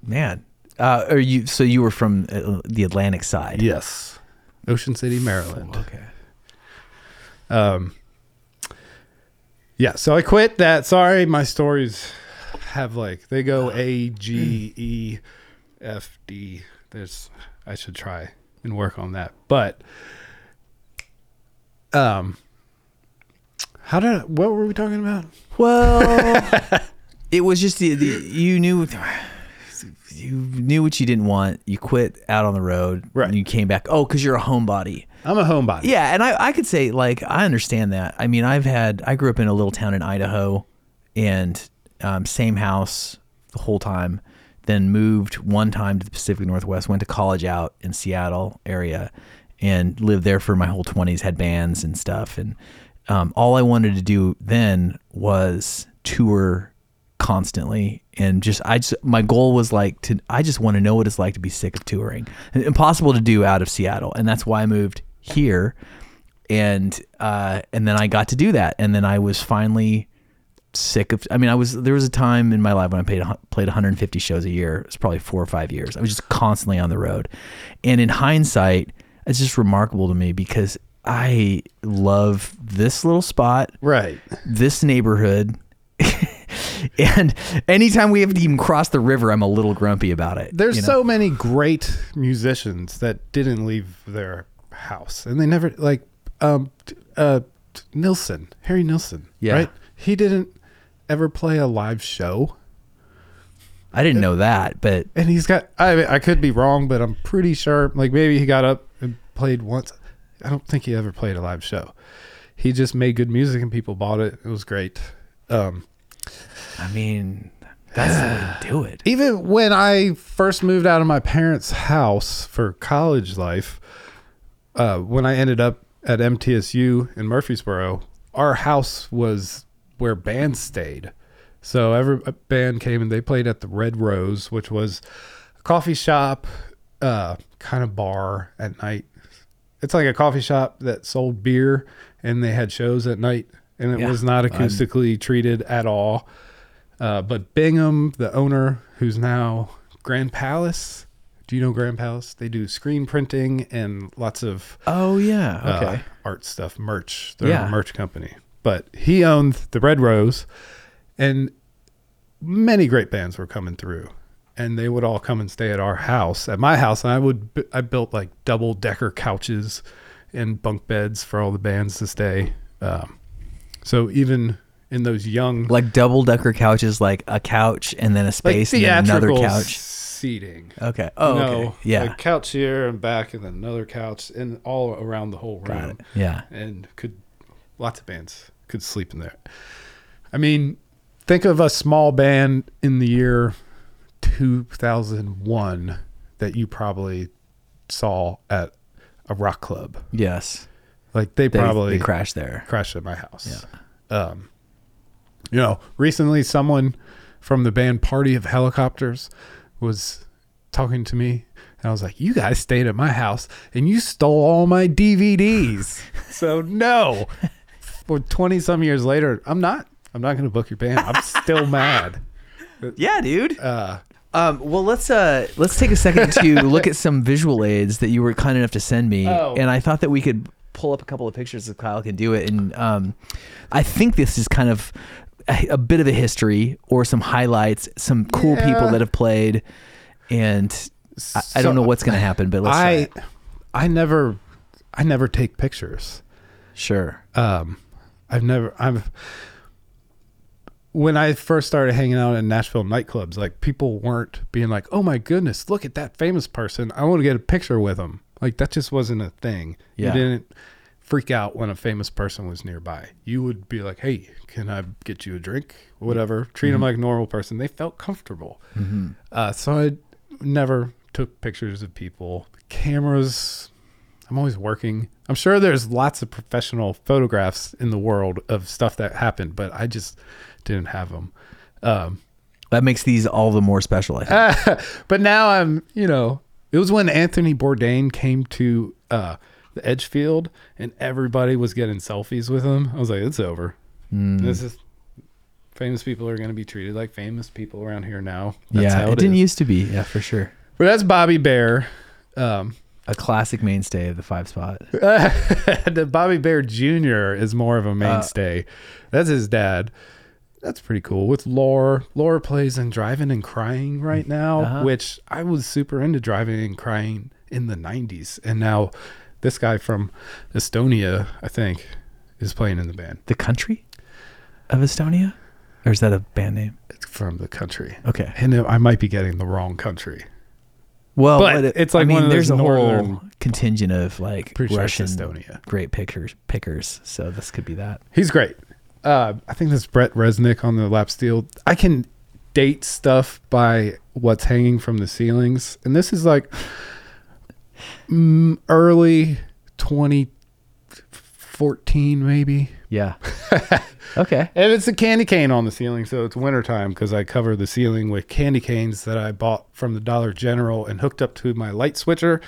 Man. Uh, are you so you were from uh, the Atlantic side? Yes. Ocean City, Maryland. Okay. Um, yeah, so I quit that. Sorry, my stories have like they go A G E F D. There's I should try and work on that. But um how did what were we talking about? Well, it was just the, the you knew you knew what you didn't want. You quit out on the road, Right. And you came back. Oh, because you're a homebody. I'm a homebody. Yeah, and I, I could say like I understand that. I mean, I've had I grew up in a little town in Idaho, and um, same house the whole time. Then moved one time to the Pacific Northwest. Went to college out in Seattle area, and lived there for my whole twenties. Had bands and stuff, and um, all I wanted to do then was tour constantly and just I just my goal was like to I just want to know what it's like to be sick of touring. Impossible to do out of Seattle, and that's why I moved here. And uh, and then I got to do that, and then I was finally sick of. I mean, I was there was a time in my life when I played played 150 shows a year. It was probably four or five years. I was just constantly on the road, and in hindsight, it's just remarkable to me because I love this little spot Right. this neighborhood. and anytime we have to even cross the river, I'm a little grumpy about it. There's you know? so many great musicians that didn't leave their house, and they never like um uh Nilsson, Harry Nilsson. Yeah. Right. He didn't ever play a live show, I didn't know that, but and he's got. I I could be wrong, but I'm pretty sure. Like maybe he got up and played once. I don't think he ever played a live show. He just made good music and people bought it. It was great. Um, I mean, that's the way to do it. even when I first moved out of my parents' house for college life, uh, when I ended up at MTSU in Murfreesboro, our house was where bands stayed. So every band came and they played at the Red Rose, which was a coffee shop, uh, kind of bar at night. It's like a coffee shop that sold beer and they had shows at night and it Yeah, was not I'm- acoustically treated at all. Uh, but Bingham, the owner, who's now Grand Palace. Do you know Grand Palace? They do screen printing and lots of Oh yeah, uh, okay. art stuff, merch. They're Yeah. a merch company. But he owned the Red Rose, and many great bands were coming through, and they would all come and stay at our house, at my house. And I would I built like double decker couches and bunk beds for all the bands to stay. Um, so even in those young like double decker couches, like a couch and then a like space and then another couch. Seating. Okay. Oh, no, okay. Yeah. like couch here and back, and then another couch, and all around the whole room. Yeah. And could lots of bands could sleep in there. I mean, think of a small band in the year 2001 that you probably saw at a rock club. Yes. Like they They, probably they crashed there. crashed at my house. Yeah. Um, you know, recently someone from the band Party of Helicopters was talking to me, and I was like, "You guys stayed at my house and you stole all my DVDs." so no, for twenty some years later, I'm not. I'm not going to book your band. I'm still mad. Yeah, dude. Uh, Um, well, let's uh, let's take a second to look at some visual aids that you were kind enough to send me, Oh. and I thought that we could pull up a couple of pictures if Kyle can do it. And um, I think this is kind of a, a bit of a history or some highlights, some cool people that have played, and I, I don't know what's going to happen, but let's I. I never, I never take pictures. sure. um i've never i've when i first started hanging out in nashville nightclubs like people weren't being like oh my goodness look at that famous person i want to get a picture with them like that just wasn't a thing Yeah. you didn't freak out when a famous person was nearby you would be like hey can i get you a drink whatever treat them like a normal person they felt comfortable Mm-hmm. uh, so i never took pictures of people cameras I'm always working. I'm sure there's lots of professional photographs in the world of stuff that happened, but I just didn't have them. Um, That makes these all the more special. I think. but now I'm, you know, it was when Anthony Bourdain came to uh, the Edgefield and everybody was getting selfies with him. I was like, it's over. Mm. This is famous people are going to be treated like famous people around here now. That's yeah, how it, it, didn't is. used to be. Yeah, for sure. But that's Bobby Bare. Um, A classic mainstay of the five spot. the Bobby Bare Jr. is more Uh, of a mainstay. That's his dad. That's pretty cool. With Laur, Laur plays in Drivin N Cryin right now, Uh-huh. which I was super into Drivin N Cryin in the '90s, and now this guy from Estonia, I think, is playing in the band. The country of Estonia, or is that a band name? It's from the country, Okay. and I might be getting the wrong country. Well, But it- it's like I mean, one of there's a whole contingent of like Pretty sure it's Russian Estonia. great pickers, pickers. So this could be that. He's great. Uh, I think that's Brett Resnick on the lap steel. I can date stuff by what's hanging from the ceilings, and this is like early 2014, maybe. Yeah. Okay. And it's a candy cane on the ceiling, so it's wintertime because I cover the ceiling with candy canes that I bought from the Dollar General and hooked up to my light switcher.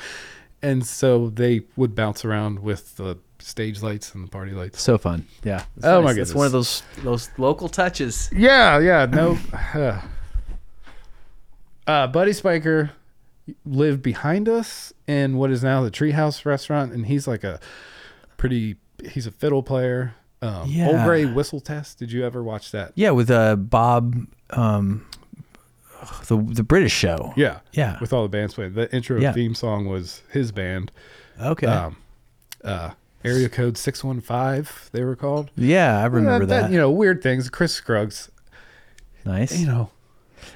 And so they would bounce around with the stage lights and the party lights. So fun. Yeah. It's Oh, my god. It's one of those those local touches. Yeah, yeah, no. uh, Buddy Spicher lived behind us in what is now the Treehouse restaurant, and he's like a pretty. He's a fiddle player. Um, Old Grey Whistle Test. Did you ever watch that? Yeah, with uh Bob um the the British show. Yeah, Yeah. With all the bands playing, the intro Yeah. theme song was his band. Okay. Um, uh, Area Code Six One Five. They were called. yeah, I remember Uh, that. You know, weird things. Chris Scruggs. nice. You know,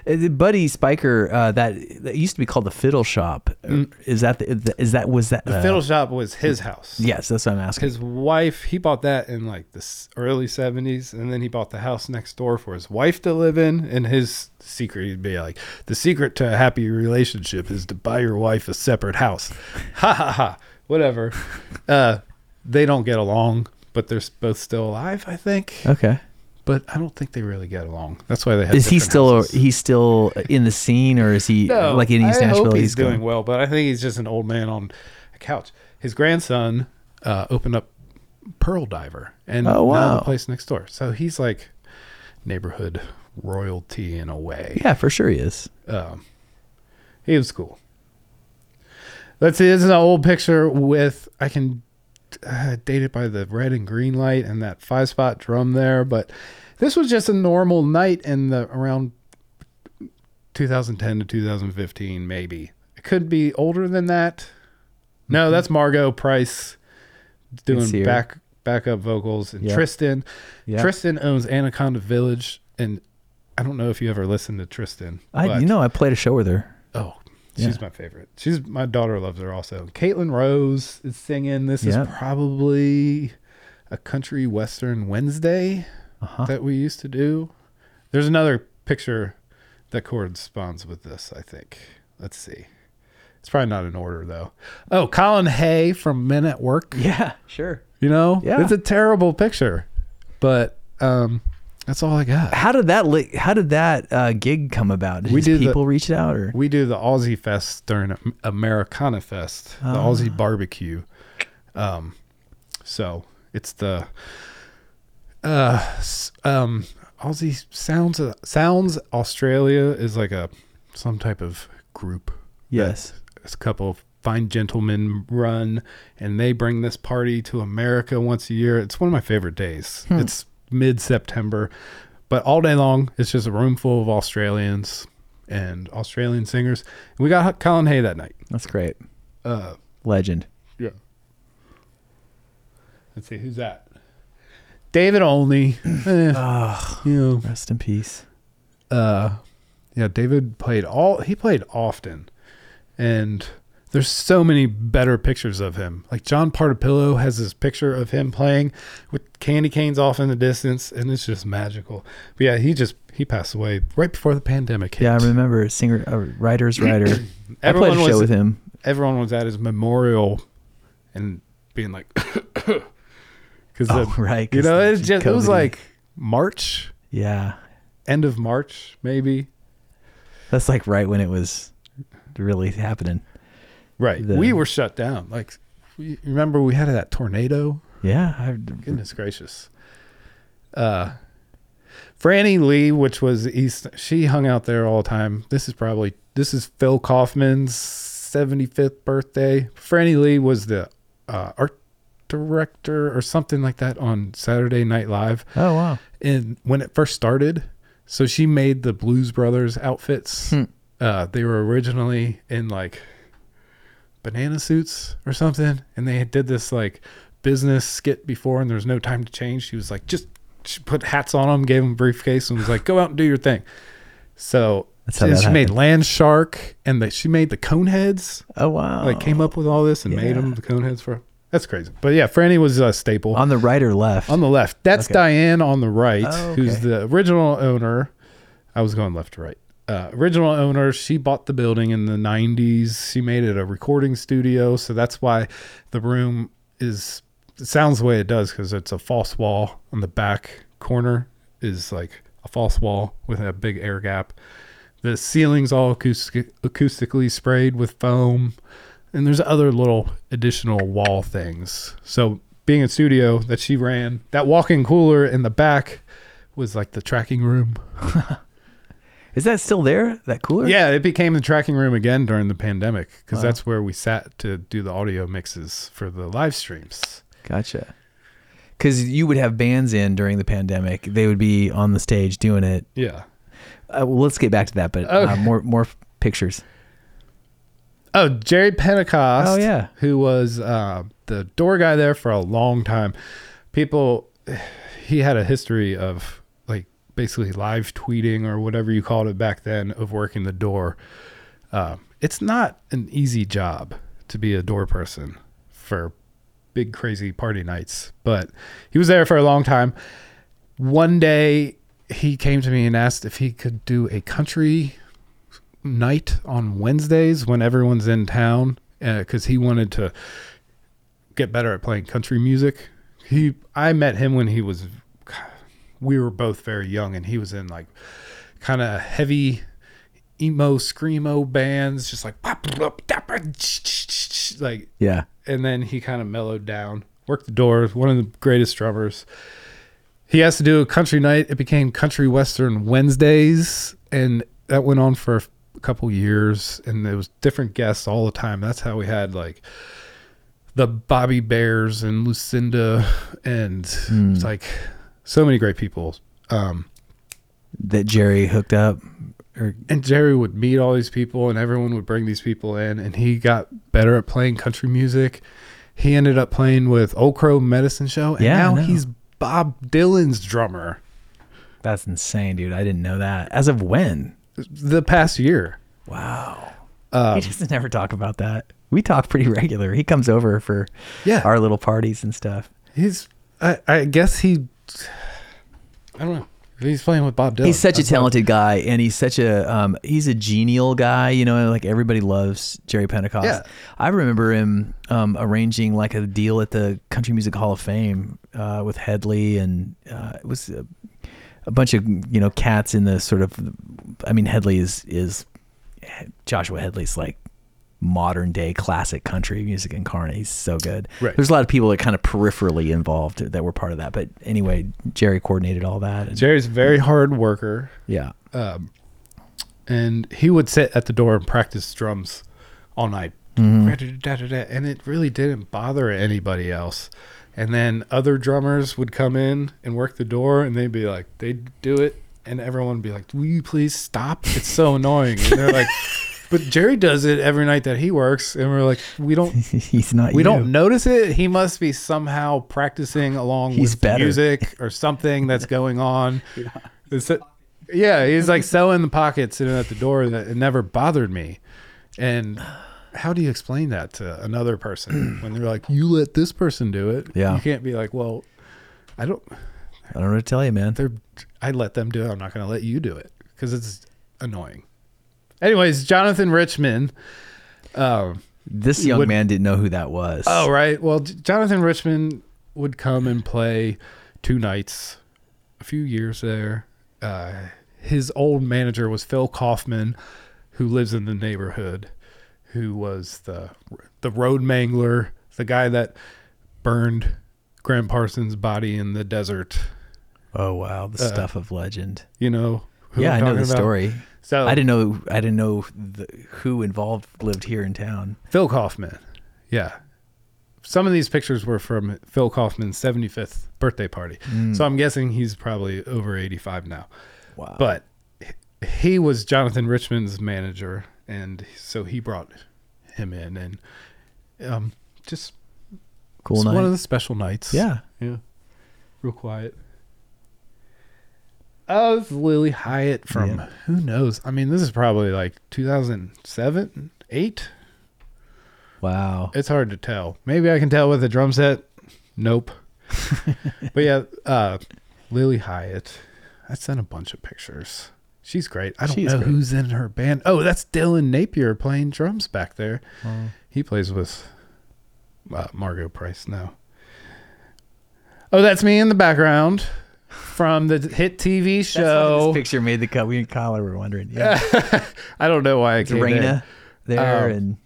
Buddy Spicher, uh, that, that used to be called the Fiddle Shop. Mm. Is that the, is that was that the uh, fiddle shop was his house. Yes, that's what I'm asking. his wife he bought that in like the early 70s and then he bought the house next door for his wife to live in and his secret he'd be like the secret to a happy relationship is to buy your wife a separate house ha ha ha whatever uh they don't get along but they're both still alive i think Okay. But i don't think they really get along that's why they have Is he still houses. he's still in the scene or is he No, like in East I Nashville? hope he's, doing well, but I think he's just an old man on a couch. His grandson uh, opened up Pearl Diver and Oh, now wow. the place next door. So he's like neighborhood royalty in a way. Yeah, for sure he is. Um, he was cool. Let's see. This is an old picture with I can uh, date it by the red and green light and that five spot drum there, but this was just a normal night in the around 2010 to 2015, maybe. It could be older than that. No, that's Margo Price doing back backup vocals and Yep. Tristen. Yeah. Tristen owns Anaconda Village, and I don't know if you ever listened to Tristen. I you know I played a show with her. She's Yeah. my favorite. She's my daughter loves her also. Caitlin Rose is singing. This Yeah. is probably a country western Wednesday Uh-huh. that we used to do. There's another picture that corresponds with this. I think. Let's see. It's probably not in order though. Oh, Colin Hay from Men at Work. Yeah, sure. You know, Yeah. it's a terrible picture, but um, that's all I got. How did that li- how did that uh, gig come about? Did We did the- people reach out or We do the Aussie Fest during Americana Fest, the Ah. Aussie barbecue. Um, so it's the uh um Aussie Sounds Sounds Australia is like a some type of group. Yes. It's a couple of fine gentlemen run, and they bring this party to America once a year. It's one of my favorite days. Hmm. It's mid September, but all day long, it's just a room full of Australians and Australian singers. And we got Colin Hay that night. That's great. Uh, Legend. yeah. Let's see who's that. David Olney. Eh, Oh, you know, rest in peace. uh yeah david played all he played often and there's so many better pictures of him like john partipilo has this picture of him playing with candy canes off in the distance and it's just magical but yeah he just he passed away right before the pandemic hit Yeah, I remember singer uh, writer's writer. I played everyone a show was with him. everyone was at his memorial and being like because Oh, right. you know it's just it was like march Yeah. end of march maybe That's like right when it was really happening. Right. the- we were shut down. Like, we, remember we had that tornado? Yeah. I, Goodness gracious. Uh, Franne Lee, which was East, she hung out there all the time. This is probably, this is Phil Kaufman's 75th birthday. Franne Lee was the uh, art director or something like that on Saturday Night Live. oh wow. And when it first started, so she made the Blues Brothers outfits. Hmm. Uh, they were originally in like banana suits or something, and they did this like business skit before, and there was no time to change. She was like, just she put hats on them, gave them a briefcase, and was like, go out and do your thing. So she, she made. Land Shark, and the, she made the cone heads. Oh wow. Like came up with all this and made them the cone heads for. That's crazy, but yeah, Franne was a staple. on the right or left. On the left. That's Okay. Diane on the right, Oh, who's the original owner. I was going left to right. Uh, original owner, she bought the building in the 90s. She made it a recording studio. So that's why the room is sounds the way it does because it's a false wall on the back corner is like a false wall with a big air gap. The ceiling's all acoustic, acoustically sprayed with foam, and there's other little additional wall things. So being a studio that she ran, that walk-in cooler in the back was like the tracking room. Is that still there? That cooler? Yeah, it became the tracking room again during the pandemic because Wow. that's where we sat to do the audio mixes for the live streams. Gotcha. Because you would have bands in during the pandemic. They would be on the stage doing it. Yeah. Uh, well, let's get back to that, but uh, more more pictures. Oh, Jerry Pentecost. Oh, yeah. who was uh, the door guy there for a long time. People, he had a history of basically live tweeting or whatever you called it back then of working the door. Uh, it's not an easy job to be a door person for big crazy party nights, but he was there for a long time. One day he came to me and asked if he could do a country night on Wednesdays when everyone's in town because he wanted to get better at playing country music. He, I met him when he was, we were both very young, and he was in like kind of heavy emo screamo bands, just like like, Yeah. and then he kind of mellowed down, worked the doors. One of the greatest drummers. He has to do a country night. It became Country Western Wednesdays, and that went on for a couple years. And there was different guests all the time. That's how we had like the Bobby Bares and Lucinda, and it's like so many great people. Um, That Jerry hooked up. Or and Jerry would meet all these people, and everyone would bring these people in, and he got better at playing country music. He ended up playing with Old Crow Medicine Show, and Yeah, now he's Bob Dylan's drummer. that's insane, dude. I didn't know that. As of when? The past year, Wow. um, he doesn't ever talk about that. We talk pretty regular. He comes over for Yeah. our little parties and stuff. he's. I, I guess he. I don't know. He's playing with Bob Dylan. He's such a That's talented guy, and he's such a um, he's a genial guy. You know, like everybody loves Jerry Pentecost. Yeah. I remember him um, arranging like a deal at the Country Music Hall of Fame uh, with Hedley, and uh, it was a, a bunch of you know cats in the sort of. I mean, Hedley is is Joshua Hedley's like modern day classic country music incarnate. He's so good. Right. There's a lot of people that kind of peripherally involved that were part of that, but anyway, Jerry coordinated all that. And, Jerry's a very hard worker. yeah. um, and he would sit at the door and practice drums all night, Mm-hmm. And it really didn't bother anybody else. And then other drummers would come in and work the door, and they'd be like, they'd do it, and everyone would be like, "Will you please stop? It's so annoying." And they're like, "But Jerry does it every night that he works," and we're like, "We don't." He's not. We you. don't notice it. He must be somehow practicing along He's with better. music or something that's going on. A- yeah, he's like so in the pocket sitting at the door that it never bothered me. And how do you explain that to another person when they're like, "You let this person do it"? Yeah. you can't be like, "Well, I don't." I don't know what to tell you, man. They're I let them do it. I'm not going to let you do it because it's annoying. Anyways, Jonathan Richman. Um, This young would- man didn't know who that was. Oh, right. Well, J- Jonathan Richman would come and play two nights, a few years there. Uh, his old manager was Phil Kaufman, who lives in the neighborhood, who was the the road mangler, the guy that burned Gram Parsons' body in the desert. Oh wow, the Uh, stuff of legend. You know? who yeah, I'm know the about? story. So I didn't know. I didn't know the, who involved lived here in town. Phil Kaufman. Yeah. Some of these pictures were from Phil Kaufman's 75th birthday party. So I'm guessing he's probably over 85 now. Wow. But he was Jonathan Richman's manager. And so he brought him in and um, just cool night. one of the special nights. yeah. Yeah. Real quiet. Oh, it's Lilly Hiatt from Yeah. who knows? I mean, this is probably like 2007, 8. Wow. It's hard to tell. Maybe I can tell with a drum set. Nope. but yeah, uh, Lilly Hiatt. I sent a bunch of pictures. She's great. I don't She's know great. who's in her band. Oh, that's Dillon Napier playing drums back there. He plays with uh, Margo Price now. Oh, that's me in the background from the hit TV show. this picture made the cut. We and Kyle were wondering. Yeah, I don't know why I it's came in. Rayna there, Um, and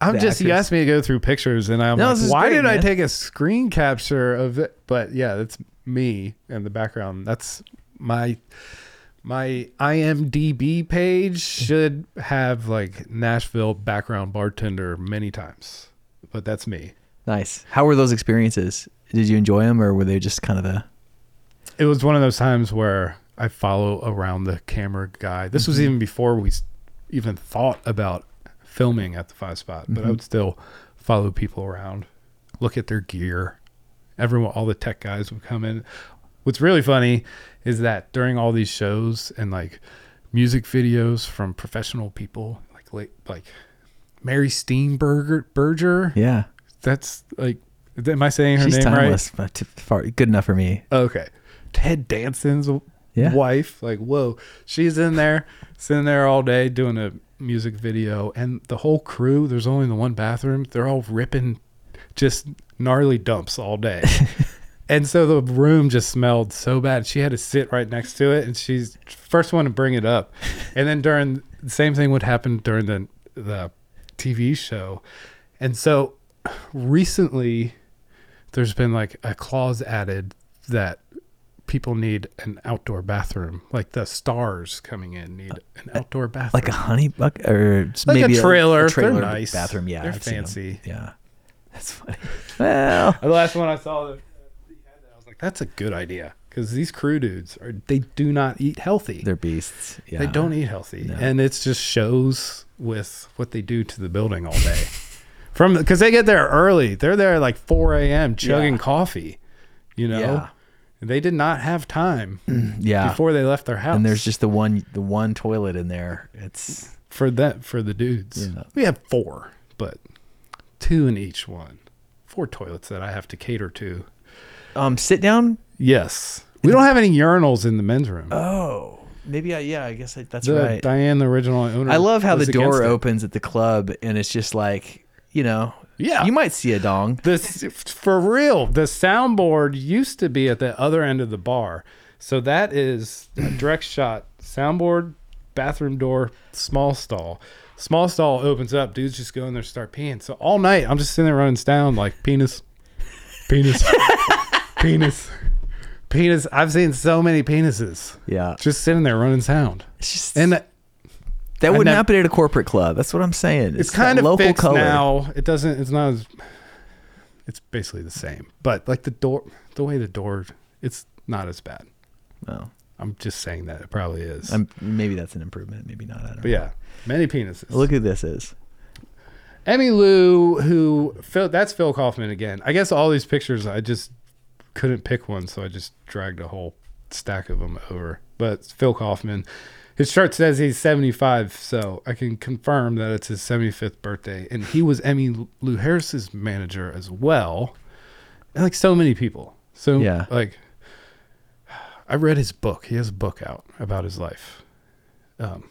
I'm just you asked me to go through pictures, and I'm No, like, why great, did I take a screen capture of it? But yeah, that's me in the background. That's my my IMDb page should have like Nashville background bartender many times, but that's me. nice. How were those experiences? Did you enjoy them, or were they just kind of the? It was one of those times where I follow around the camera guy. This was even before we even thought about filming at the five spot, but I Mhm. would still follow people around, look at their gear. Everyone, all the tech guys would come in. What's really funny is that during all these shows and like music videos from professional people, like like, like Mary Steenburgen, Berger, Yeah, that's like, am I saying her she's name timeless, but far, good enough for me. Okay. Ted Danson's Yeah, wife. Like, whoa, she's in there, sitting there all day doing a music video, and the whole crew. There's only the one bathroom. They're all ripping just gnarly dumps all day, and so the room just smelled so bad. She had to sit right next to it, and she's first one to bring it up. And then during the same thing would happen during the the TV show, and so recently there's been like a clause added that people need an outdoor bathroom. Like the stars coming in need an outdoor bathroom. like a honey bucket or Like a maybe trailer. A, trailer They're nice. bathroom. Yeah, They're I've fancy. Yeah, that's funny. Well, The last one I saw, that I was like, that's a good idea because these crew dudes are they do not eat healthy. they're beasts. Yeah, They don't eat healthy, No. and it's just shows with what they do to the building all day. From because they get there early, they're there like 4 a.m. chugging Yeah. coffee. You know, Yeah. They did not have time Yeah, before they left their house. and there's just the one the one toilet in there. It's for that for the dudes. Yeah. We have four, but two in each one. Four toilets that I have to cater to. um sit down. Yes, we don't have any urinals in the men's room. Oh, maybe I yeah I guess I, that's the right. Diane, the original owner. I love how the door opens at the club and it's just like you know Yeah, you might see a dong. This for real. The soundboard used to be at the other end of the bar, so that is a direct shot. Soundboard, bathroom door, small stall. Small stall opens up. Dudes just go in there, start peeing. So all night I'm just sitting there running down like penis, penis, penis, penis. I've seen so many penises Yeah, just sitting there running sound, it's just and that wouldn't happen at a corporate club. That's what I'm saying. it's, that kind of local fixed color. now. It doesn't. It's not as. It's basically the same, but like the door, the way the door, it's not as bad. Oh, I'm just saying that it probably is. I'm, maybe that's an improvement. Maybe not. I don't but yeah, many penises. Look who this is. Emmylou, who Phil, that's Phil Kaufman again. I guess all these pictures, I just couldn't pick one, so I just dragged a whole stack of them over. But Phil Kaufman, his shirt says he's 75, so I can confirm that it's his 75th birthday, and he was Emmy Lou Harris's manager as well, and like so many people. So Yeah. like, I read his book. He has a book out about his life. Um,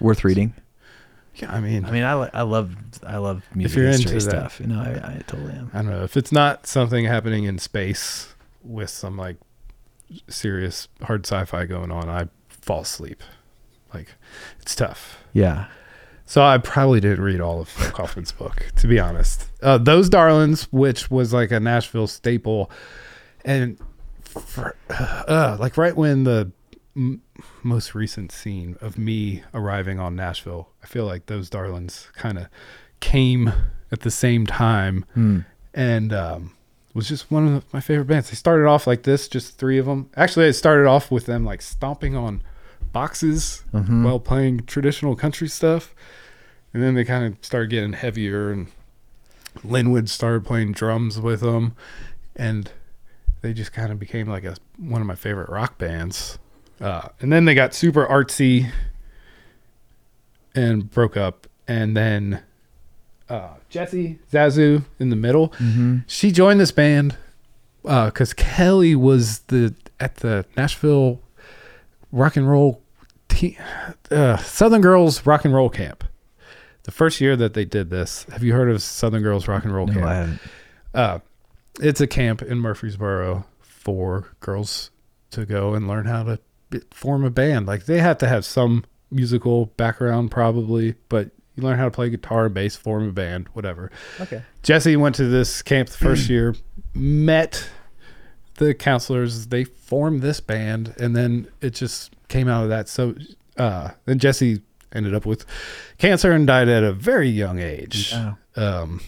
Worth reading. yeah, I mean, I mean, I, I love I love music if you're history into that. stuff. You know, I, I totally am. I don't know if it's not something happening in space with some like serious hard sci-fi going on. I fall asleep. Like it's tough. Yeah. So I probably didn't read all of Phil Kaufman's book, to be honest. Uh, Those Darlins, which was like a Nashville staple, and for, uh, like right when the m- most recent scene of me arriving on Nashville, I feel like Those Darlins kind of came at the same time Hmm. and um, was just one of my favorite bands. They started off like this, just three of them. Actually, it started off with them like stomping on boxes Mhm. while playing traditional country stuff, and then they kind of started getting heavier, and Linwood started playing drums with them, and they just kind of became like a one of my favorite rock bands. Uh, and then they got super artsy and broke up, and then uh, Jessi Zazu in the middle Mm-hmm. she joined this band because Kelley was the at the Nashville rock and roll te- uh, Southern Girls rock and roll camp. The first year that they did this, have you heard of Southern Girls rock and roll No, camp? I haven't. uh, it's a camp in Murfreesboro for girls to go and learn how to form a band. Like they have to have some musical background probably, but you learn how to play guitar, bass, form a band, whatever. Okay. Jessi went to this camp the first year, met the counselors, they formed this band, and then it just came out of that. So, uh, then Jessi ended up with cancer and died at a very young age. Yeah. Um,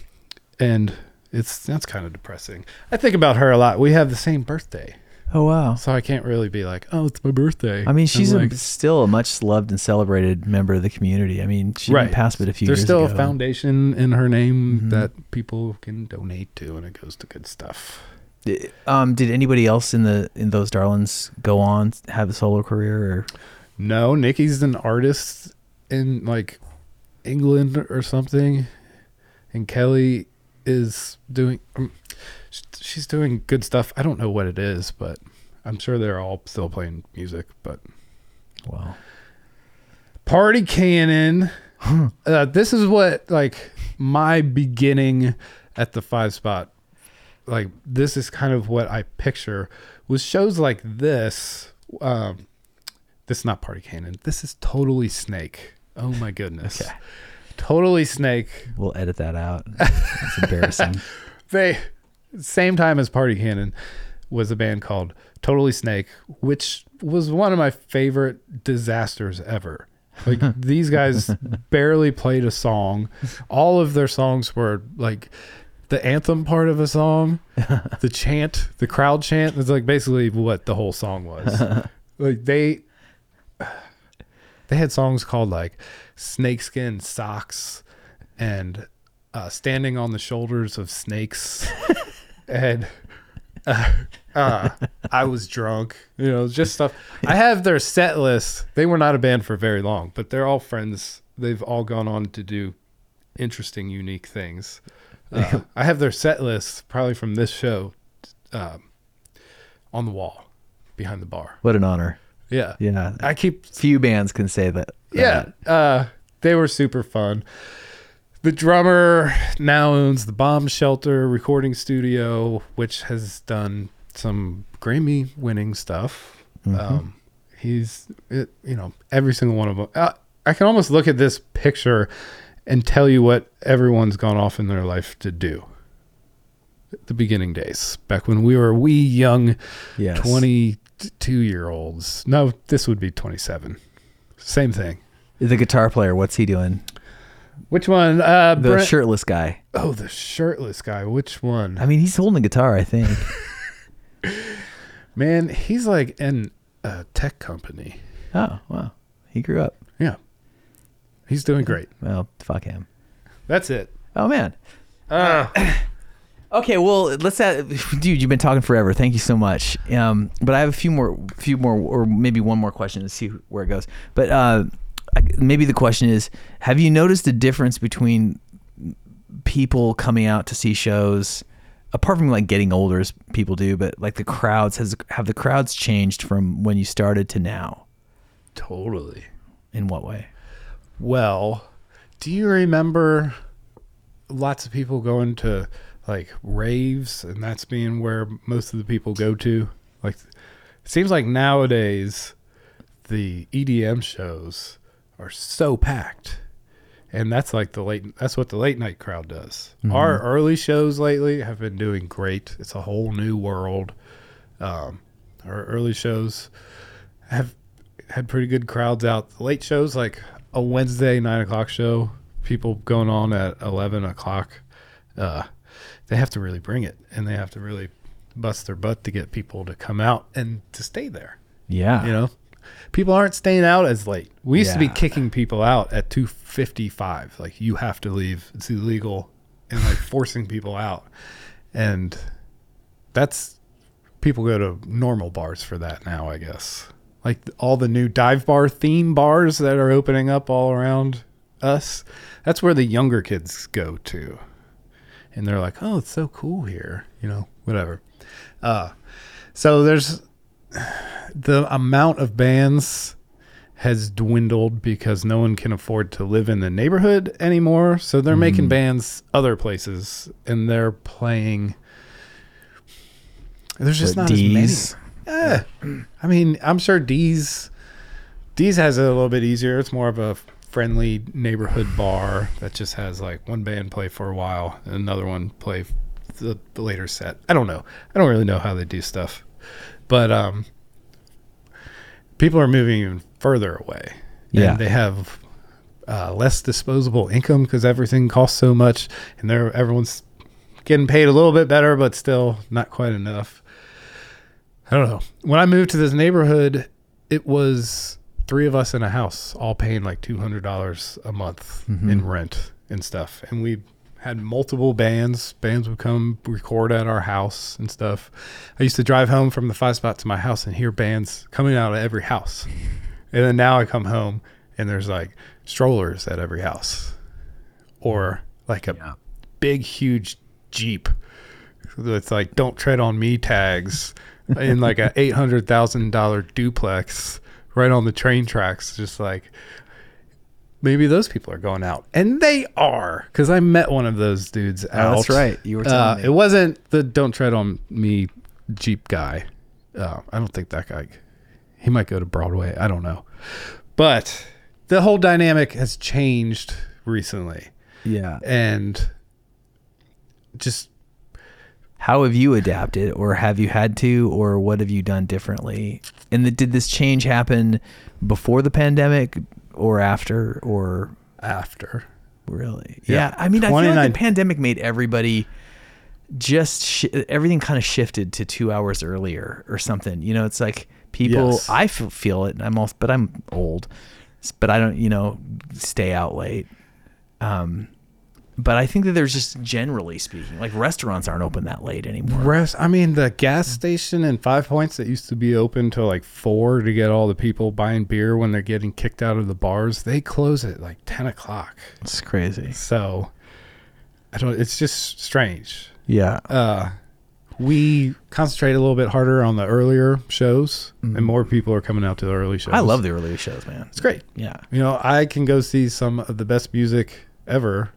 and it's that's kind of depressing. I think about her a lot. We have the same birthday, Oh wow. so I can't really be like, "Oh, it's my birthday." I mean, she's like, a, still a much loved and celebrated member of the community. I mean, she Right. didn't but a few years. there's still ago. a foundation in her name Mhm. that people can donate to, and it goes to good stuff. Did, um, did anybody else in the in those Darlins go on have a solo career? Or No, Nikki's an artist in like England or something, and Kelley is doing. Um, she's doing good stuff. I don't know what it is, but I'm sure they're all still playing music. But wow, Party Cannon. uh, this is what like my beginning at the five spot. Like this is kind of what I picture with shows like this. Um, this is not Party Cannon. This is totally Snake. Oh my goodness. Okay. Totally Snake. we'll edit that out. It's embarrassing. They same time as Party Cannon was a band called Totally Snake, which was one of my favorite disasters ever. Like these guys barely played a song. All of their songs were like the anthem part of a song, the chant, the crowd chant is like basically what the whole song was. like they they had songs called like snakeskin socks and uh, standing on the shoulders of snakes. And uh, uh, i was drunk you know just stuff. I have their set list. They were not a band for very long but they're all friends. They've all gone on to do interesting unique things uh, i have their set list probably from this show um, on the wall behind the bar What an honor. yeah Yeah, i keep few bands can say that. yeah, uh, they were super fun. The drummer now owns the Bomb Shelter recording studio, which has done some Grammy-winning stuff. Um, he's, it, you know, every single one of them. Uh, I can almost look at this picture and tell you what everyone's gone off in their life to do. The beginning days, back when we were wee young yes. 22 year olds. No, this would be 27. Same thing. The guitar player, what's he doing? Which one? Uh, The Brent- shirtless guy. oh, the shirtless guy. Which one? I mean, he's holding a guitar. I think. Man, he's like in a tech company. oh wow, he grew up. He's doing great. Well, fuck him. That's it. Oh man. Uh, Okay, well, let's. Add, dude, you've been talking forever. Thank you so much. Um, but I have a few more, few more, or maybe one more question to see where it goes. But uh, I- maybe the question is: Have you noticed the difference between people coming out to see shows, apart from like getting older as people do, but like the crowds has have the crowds changed from when you started to now? totally. In what way? Well, do you remember lots of people going to like raves and that's being where most of the people go to? Like it seems like nowadays the EDM shows are so packed. And that's like the late that's what the late night crowd does. Our early shows lately have been doing great. It's a whole new world. Um, our early shows have had pretty good crowds out. The late shows, like a Wednesday nine o'clock show, people going on at eleven o'clock, uh, they have to really bring it, and they have to really bust their butt to get people to come out and to stay there. Yeah, You know, people aren't staying out as late. We used to be kicking people out at two fifty five. Like you have to leave; it's illegal, and like forcing people out, and that's people go to normal bars for that now. I guess like all the new dive bar theme bars that are opening up all around us. That's where the younger kids go to, and they're like, "Oh, it's so cool here," you know, whatever. Uh, so there's the amount of bands has dwindled because no one can afford to live in the neighborhood anymore. So they're making bands other places and they're playing There's just not D's? as many. Yeah. I mean, I'm sure D's D's has it a little bit easier. It's more of a friendly neighborhood bar that just has like one band play for a while and another one play the, the later set. I don't know. I don't really know how they do stuff. But um people are moving even further away. Yeah. And they have uh, less disposable income because everything costs so much and they're everyone's getting paid a little bit better, but still not quite enough. I don't know. When I moved to this neighborhood, it was three of us in a house, all paying like two hundred dollars a month mm-hmm. in rent and stuff, and we had multiple bands. Bands would come record at our house and stuff. I used to drive home from the five spot to my house and hear bands coming out of every house, and then now I come home and there's like strollers at every house, or like a Yeah. big huge jeep with like "Don't tread on me" tags in like a eight hundred thousand dollar duplex right on the train tracks. Just like maybe those people are going out, and they are because I met one of those dudes out. Oh, that's right. You were telling Uh, me. it wasn't the "Don't tread on me" jeep guy. Uh, I don't think that guy. He might go to Broadway. I don't know, but the whole dynamic has changed recently, Yeah. and just How have you adapted, or have you had to, or what have you done differently? And the, did this change happen before the pandemic, or after, or after. really? Yeah. Yeah, I mean, I feel like the pandemic made everybody just sh- everything kind of shifted to two hours earlier or something. You know, it's like people. Yes. I feel, feel it. I'm also, but I'm old, but I don't, you know, stay out late. Um, but I think that there's just generally speaking, like restaurants aren't open that late anymore. Rest. I mean, the gas station in Five Points that used to be open till like four to get all the people buying beer when they're getting kicked out of the bars. They close at like ten o'clock. It's crazy. So I don't. It's just strange. Yeah. Uh, we concentrate a little bit harder on the earlier shows, and more people are coming out to the early shows. Mm-hmm. I love the early shows, man. It's great. Yeah. You know, I can go see some of the best music ever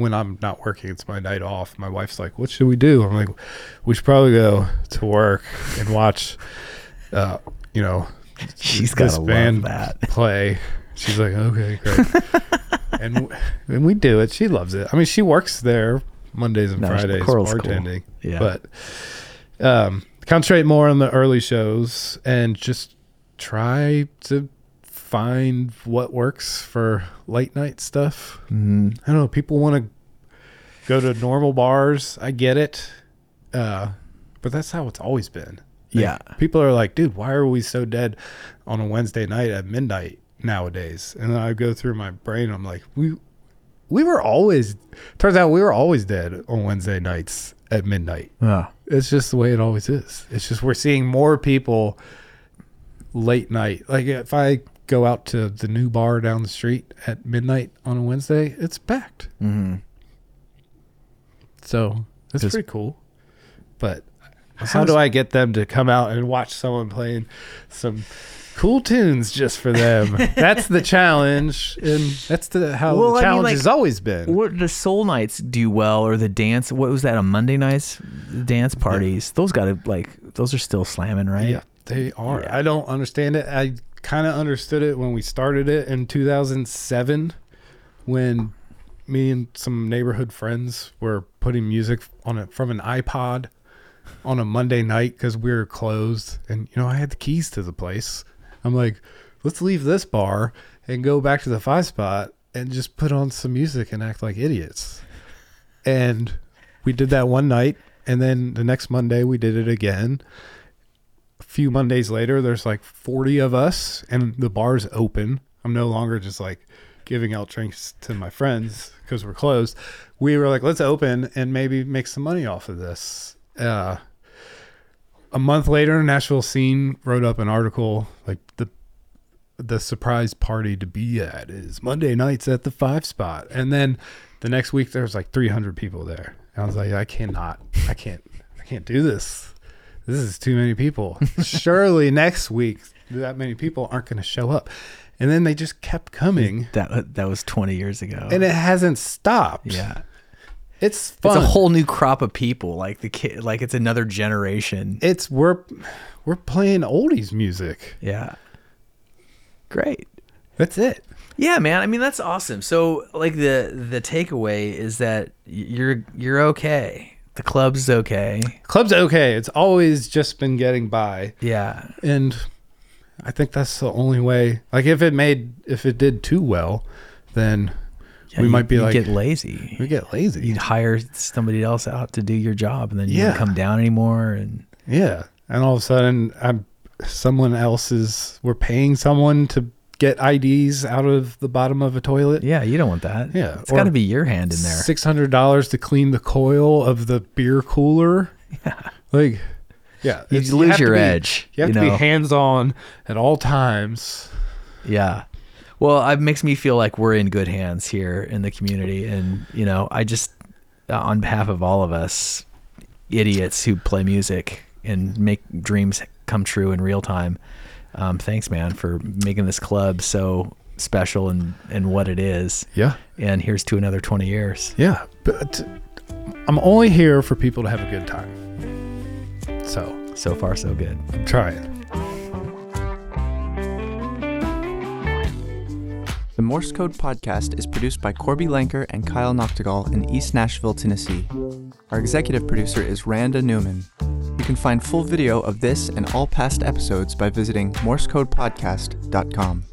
when I'm not working. It's my night off. My wife's like, "What should we do?" I'm like, "We should probably go to work and watch." Uh, you know, She's this gotta love band that. play. She's like, "Okay, great," and w- and we do it. She loves it. I mean, she works there Mondays and No, Fridays Coral's cool. bartending. Yeah. but um, concentrate more on the early shows and just try to find what works for late night stuff. Mhm. I don't know. People want to go to normal bars. I get it. Uh, but that's how it's always been. Like, Yeah. People are like, dude, why are we so dead on a Wednesday night at midnight nowadays? And I go through my brain. I'm like, we, we were always, turns out we were always dead on Wednesday nights at midnight. Yeah. It's just the way it always is. It's just we're seeing more people late night. Like if I go out to the new bar down the street at midnight on a Wednesday, it's packed. Mm-hmm. So that's Just- pretty cool. But how do I get them to come out and watch someone playing some cool tunes just for them? that's the challenge, and that's the how Well, I the mean, challenge like, has always been. What the soul nights do well, or the dance? What was that on Monday nights? Dance parties. Those got to like. Those are still slamming, right? Yeah, they are. Yeah. I don't understand it. I kind of understood it when we started it in 2007 when me and some neighborhood friends were putting music on it from an iPod on a Monday night because we were closed. And, you know, I had the keys to the place. I'm like, let's leave this bar and go back to the five spot and just put on some music and act like idiots. And we did that one night. And then the next Monday, we did it again few Mondays later, there's like 40 of us and the bar's open. I'm no longer just like giving out drinks to my friends because we're closed. We were like, let's open and maybe make some money off of this. Uh, a month later, Nashville Scene wrote up an article like the the surprise party to be at is Monday nights at the five spot. And then the next week there's like 300 people there. And I was like, I cannot, I can't, I can't do this. This is too many people. Surely next week that many people aren't going to show up. And then they just kept coming That that was 20 years ago. and it hasn't stopped. yeah. It's It's a whole new crop of people. Like the kid, like it's another generation. it's we're we're playing oldies music. yeah. Great. That's it. Yeah, man. I mean, that's awesome. So, like the the takeaway is that you're you're okay. The club's okay. Club's okay. It's always just been getting by. Yeah. and I think that's the only way. Like if it made if it did too well, then Yeah, we you- might be like get lazy. we get lazy. You'd hire somebody else out to do your job, and then you Yeah. wouldn't come down anymore. And yeah, and all of a sudden, I'm someone else is we're paying someone to get IDs out of the bottom of a toilet. yeah, you don't want that. Yeah, it's got to be your hand in there. Six hundred dollars to clean the coil of the beer cooler. Yeah, like yeah, You lose to your be- edge. You have you to know? be hands on at all times. Yeah. Well, it makes me feel like we're in good hands here in the community. And, you know, I just, uh, on behalf of all of us idiots who play music and make dreams come true in real time, um, thanks, man, for making this club so special and, and what it is. Yeah, And here's to another 20 years. yeah, but I'm only here for people to have a good time. So So far, so good. I'm trying. The Morse Code podcast is produced by Korby Lenker and Kyle Noctegal in East Nashville, Tennessee. Our executive producer is Randa Newman. You can find full video of this and all past episodes by visiting morsecodepodcast.com.